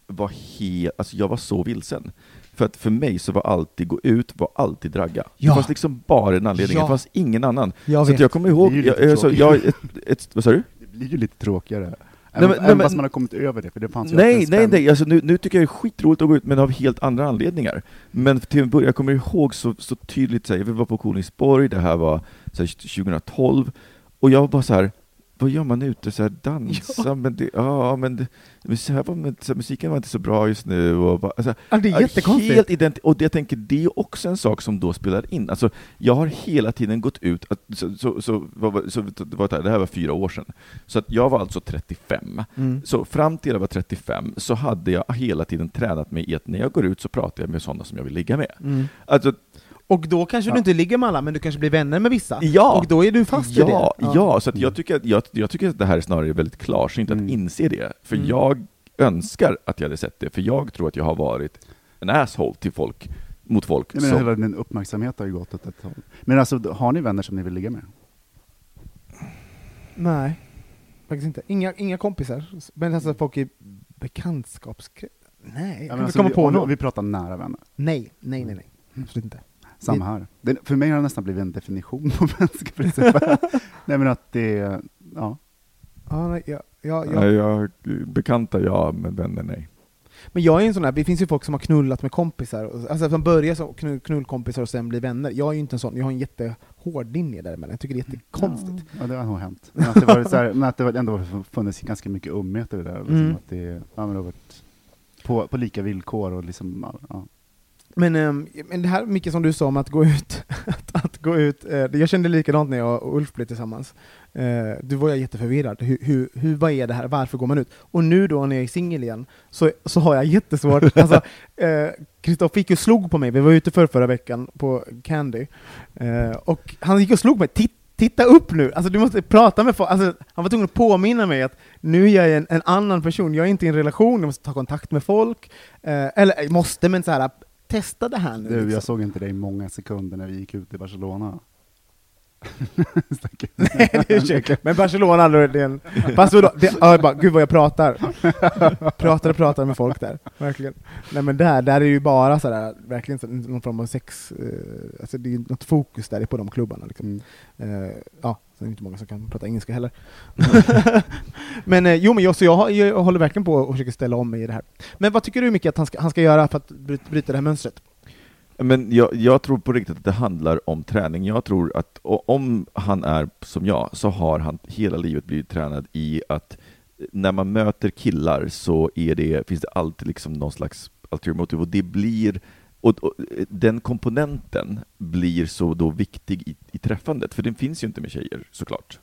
var helt, alltså jag var så vilsen. För att för mig så var alltid gå ut, var alltid dragga. Ja. Det fanns liksom bara en anledning, Ja. det fanns ingen annan. Jag så jag kommer ihåg, jag, lite alltså, jag, ett, ett, vad sa du? Det blir ju lite tråkigare. Nej, Även, men- nej, även men- fast man har kommit över det, för det fanns ju Nej, nej, nej. Alltså, nu, nu tycker jag det är skitroligt att gå ut, men av helt andra anledningar. Men till en början, jag kommer ihåg så, så tydligt, så här, vi var på Kolingsborg, det här var så här, 2012, och jag var bara så här, vad gör man ute? Så här, dansa? Men det, ja, men, det, men så här var, men, så här, musiken var inte så bra just nu. Och bara, alltså, Ja, det är Ja, jättekonstigt. Helt ident- och det, jag tänker, det är också en sak som då spelar in. Alltså, jag har hela tiden gått ut, att, så, så, så, var- så, det, var, det här- det här var fyra år sedan, så att jag var alltså 35. Mm. Så fram till jag var 35 så hade jag hela tiden tränat mig i att när jag går ut så pratar jag med sådana som jag vill ligga med. Mm. Alltså, Och då kanske Ja. du inte ligger med alla, men du kanske blir vänner med vissa. Ja. Och då är du fast i det. ja, ja, så att jag, tycker att, jag, jag tycker att det här snarare är väldigt klarsynt att Mm. inse det. För Mm. jag önskar att jag hade sett det, för jag tror att jag har varit en asshole till folk, mot folk. Jag menar, som, hela din uppmärksamhet har ju gått åt ett håll. Men alltså, har ni vänner som ni vill ligga med? Nej, faktiskt inte. Inga, inga kompisar. Men alltså folk i bekantskapskrets. Nej, jag Ja, kan men alltså, komma vi, på vi- någon. om vi pratar nära vänner. Nej, nej, nej, nej. Absolut inte. Samma här. Det, för mig har det nästan blivit en definition på (laughs) vänskap. (laughs) Nej men att det, ja. Ja, nej, ja, ja, ja. Ja, jag, bekanta ja, men vänner nej. Men jag är en sån där, det finns ju folk som har knullat med kompisar, alltså som börjar som knull, knullkompisar och sen blir vänner. Jag är ju inte en sån, jag har en jättehård linje däremellan. Jag tycker det är jättekonstigt. Ja, det har nog hänt. Men att det, var så här, men att det ändå funnits ganska mycket ömhet i det där. Liksom, Mm. att det, ja, men det har varit på, på lika villkor och liksom, ja, ja. Men, ehm, men det här mycket som du sa om att gå ut, (laughs) att, att gå ut eh, jag kände likadant när jag och Ulf blev tillsammans. Eh, då var jag jätteförvirrad. Hur, hur, hur, vad är det här? Varför går man ut? Och nu då när jag är singel igen, så, så har jag jättesvårt. (laughs) Alltså, eh, Kristoffer gick och slog på mig, vi var ute för förra veckan på Candy, eh, och han gick och slog mig. Titt, Titta upp nu! Alltså du måste prata med folk. Alltså, han var tvungen att påminna mig att nu är jag en, en annan person, jag är inte i en relation, jag måste ta kontakt med folk. Eh, eller måste, men så här, testa det här nu. Du, liksom. jag såg inte dig många sekunder när vi gick ut i Barcelona. (laughs) (laughs) Nej, det är. (laughs) Men Barcelona, då är det en... Vadå? Det, ja, jag bara, gud vad jag pratar. pratar och pratar med folk där, verkligen. Nej men där, där är det ju bara sådär, verkligen så, någon form av sex, eh, alltså det är något fokus där på de klubbarna liksom. Mm. Eh, ja, sen är det inte många som kan prata engelska heller. men eh, jo, men jag, så jag, jag håller verkligen på och försöker ställa om mig i det här. Men vad tycker du Micke att han ska, han ska göra för att bryta, bryta det här mönstret? Men jag, jag tror på riktigt att det handlar om träning. Jag tror att om han är som jag, så har han hela livet blivit tränad i att eh, när man möter killar så är det, finns det alltid liksom någon slags ulterior och det blir och, och eh, den komponenten blir så då viktig i, i träffandet, för den finns ju inte med tjejer såklart.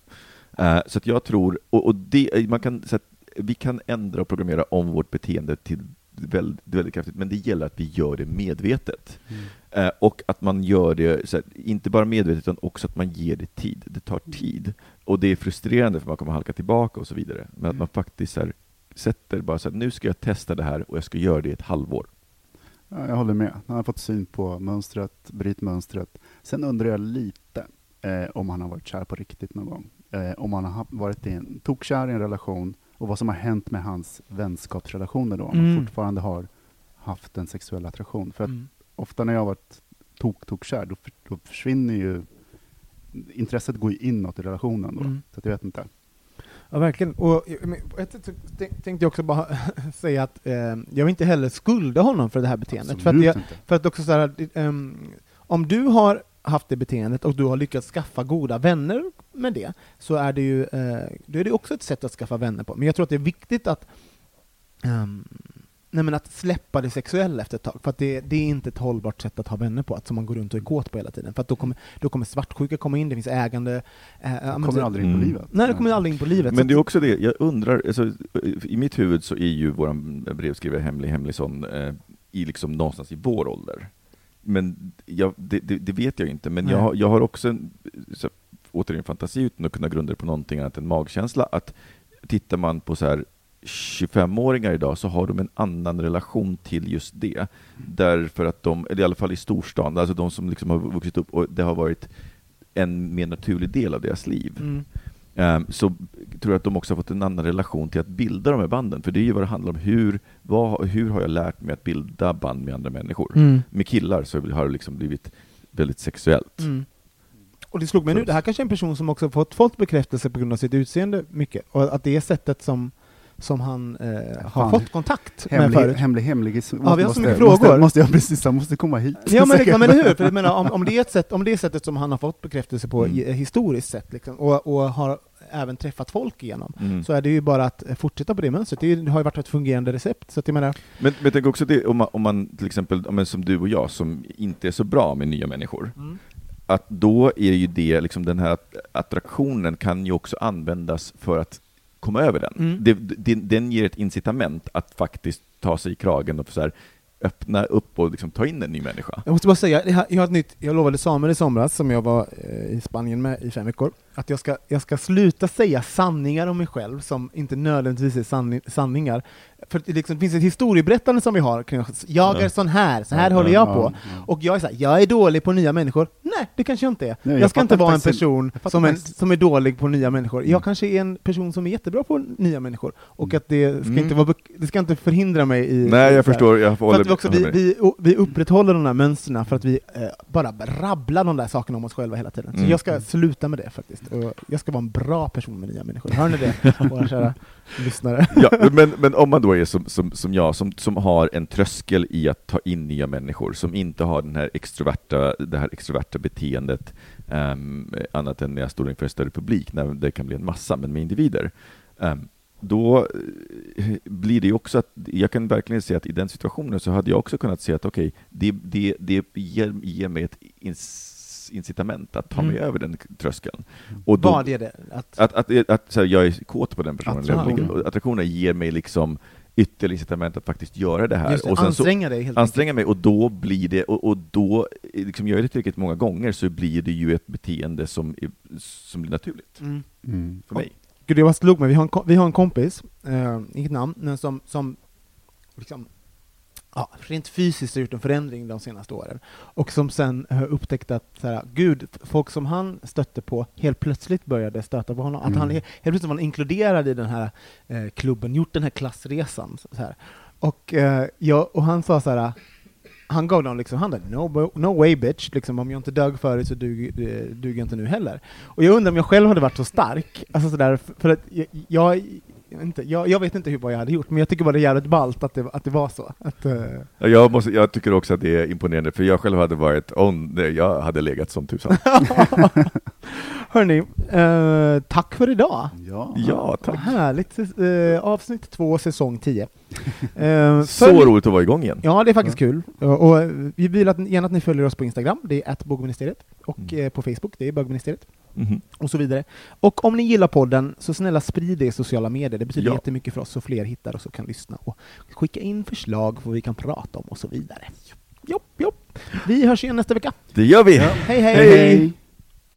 Uh, så att jag tror, och, och det, man kan, så att vi kan ändra och programmera om vårt beteende till väldigt, väldigt kraftigt, men det gäller att vi gör det medvetet. Eh, och att man gör det, här, inte bara medvetet, utan också att man ger det tid. Det tar tid. Och det är frustrerande för man kommer halka tillbaka och så vidare. Men att man faktiskt här, sätter bara så här, nu ska jag testa det här och jag ska göra det i ett halvår. Ja, jag håller med. Han har fått syn på mönstret, bryt mönstret. Sen undrar jag lite eh, om han har varit kär på riktigt någon gång. Eh, om han har ha- varit i en, tokkär i en relation och vad som har hänt med hans vänskapsrelationer då. Om Mm. han fortfarande har haft en sexuell attraktion. För att Mm. ofta när jag har varit tok-tokkär, då, då försvinner ju intresset går ju inåt i relationen då. Mm. Så att jag vet inte. Ja, verkligen. Och eh, ett tänkte jag också bara (laughs) säga att eh, jag vill inte heller skulda honom för det här beteendet. För att, jag, inte. för att också så här, ehm, om du har haft det beteendet och du har lyckats skaffa goda vänner med det, så är det ju eh, då är det också ett sätt att skaffa vänner på. Men jag tror att det är viktigt att ehm, Nej men att släppa det sexuella efter ett tag, för att det, det är inte ett hållbart sätt att ha vänner på, att som man går runt och är kåt på hela tiden. För att då kommer, då kommer svartsjuka komma in, det finns ägande... Eh, ja, men kommer så- aldrig in på Mm. livet. Nej, det kommer aldrig in på livet. Men det är också det, jag undrar, alltså, i mitt huvud så är ju vår brevskrivare Hemlig Hemligsson eh, i liksom någonstans i vår ålder. Men jag, det, det, det vet jag inte, men jag, har- jag har också en, så, återigen fantasi utan att kunna grunda det på någonting annat än magkänsla, att tittar man på så här 25-åringar idag så har de en annan relation till just det. Därför att de, eller i alla fall i storstan, alltså de som liksom har vuxit upp och det har varit en mer naturlig del av deras liv. Mm. Ehm, så tror jag att de också har fått en annan relation till att bilda de här banden. För det är ju vad det handlar om. Hur, vad, hur har jag lärt mig att bilda band med andra människor? Mm. Med killar så har det liksom blivit väldigt sexuellt. Mm. Och det slog mig nu, det här kanske är en person som också fått, fått bekräftelse på grund av sitt utseende mycket, och att det är sättet som, som han eh, har fått kontakt med Hemlig, förut. hemlig, hemlig. Måste, Ja, vi har så mycket måste, frågor. Måste jag precis, han måste komma hit. Ja men, (laughs) liksom, men hur? För jag menar, om, om, det är ett sätt, om det är sättet som han har fått bekräftelse på Mm. i, historiskt sett, liksom, och, och har även träffat folk igenom, Mm. så är det ju bara att eh, fortsätta på det mönstret. Det, är det har ju varit ett fungerande recept. Så att jag menar, Men, men jag tänker också det, om man, om man till exempel, ja, men som du och jag, som inte är så bra med nya människor, Mm. Att då är ju det, liksom den här att- attraktionen kan ju också användas för att komma över den. Mm. Det, det, den ger ett incitament att faktiskt ta sig i kragen och så här, öppna upp och liksom ta in en ny människa. Jag måste bara säga, jag har- ett nytt, jag lovade Samuel i somras, som jag var eh, i Spanien med i fem veckor, att jag ska, jag ska sluta säga sanningar om mig själv som inte nödvändigtvis är sanni, sanningar. För det, liksom, finns ett historieberättande som vi har kring oss. Jag är sån här, så här håller ja, jag ja, på. Och jag är så här, jag är dålig på nya människor. Nej, det kanske jag inte är. Nej, jag, jag ska inte vara en person som, en, som är dålig på nya människor. Mm. Jag kanske är en person som är jättebra på nya människor. Och att det ska, Mm. inte, vara, det ska inte förhindra mig i... Nej, jag förstår. Jag för att vi, också, vi, vi, vi upprätthåller de där mönstren för att vi eh, bara rabblar de där sakerna om oss själva hela tiden. Så Mm. jag ska sluta med det faktiskt. Och jag ska vara en bra person med nya människor. Hör ni det, (laughs) våra kära lyssnare? (laughs) Ja, men, men om man då är som, som, som jag, som, som har en tröskel i att ta in nya människor, som inte har den här extroverta, det här extroverta beteendet, um, annat än när jag står inför en större publik, när det kan bli en massa, men med individer. Um, då eh, blir det ju också att, jag kan verkligen se att i den situationen så hade jag också kunnat se att okej, okay, det, det, det ger, ger mig ett incitament att ta mig mm. över den tröskeln. Och då, Vad är det? Att, att, att, att, att så jag är kåt på den personen. Att, attraktionen ger mig liksom ytterligare incitament att faktiskt göra det här. Det, och sen anstränga så, dig helt Anstränga mig, och då blir det, och, och då, liksom gör jag det tillräckligt många gånger, så blir det ju ett beteende som, är, som blir naturligt. Mm. Mm. För mig. Gud, det var slog mig, vi har en, vi har en kompis, eh, inget namn, men som, som liksom, ja, rent fysiskt har gjort en förändring de senaste åren. Och som sen har upptäckt att, så här, gud, folk som han stötte på helt plötsligt började stöta på honom. Mm. Att han helt plötsligt var inkluderad i den här eh, klubben, gjort den här klassresan. Så här. Och, eh, ja, och han sa så här, han gav dem liksom handen, no, no way bitch, liksom, om jag inte dög förut så duger, duger jag inte nu heller. Och jag undrar om jag själv hade varit så stark, alltså sådär, för att jag, jag inte, jag, jag, vet inte hur, vad jag hade gjort, men jag tycker bara det är jävligt ballt att det, att det var så. Att, uh... jag, måste, jag tycker också att det är imponerande, för jag själv hade varit on, jag hade legat som tusan. (laughs) (laughs) Hörni, uh, tack för idag. Ja, ja tack. Härligt. Uh, avsnitt två, säsong tio. (laughs) så roligt att vara igång igen. Ja, det är faktiskt ja. kul. Och, vi vill att, gärna att ni följer oss på Instagram, det är bogministeriet, och mm. på Facebook, det är bögministeriet. Mm. och så vidare. Och om ni gillar podden, så snälla sprid det i sociala medier. Det betyder ja. jättemycket för oss, så fler hittar oss och kan lyssna och skicka in förslag på vad vi kan prata om och så vidare. Jopp, jopp. Vi hörs igen nästa vecka. Det gör vi. Ja. Hej, hej. hej, hej.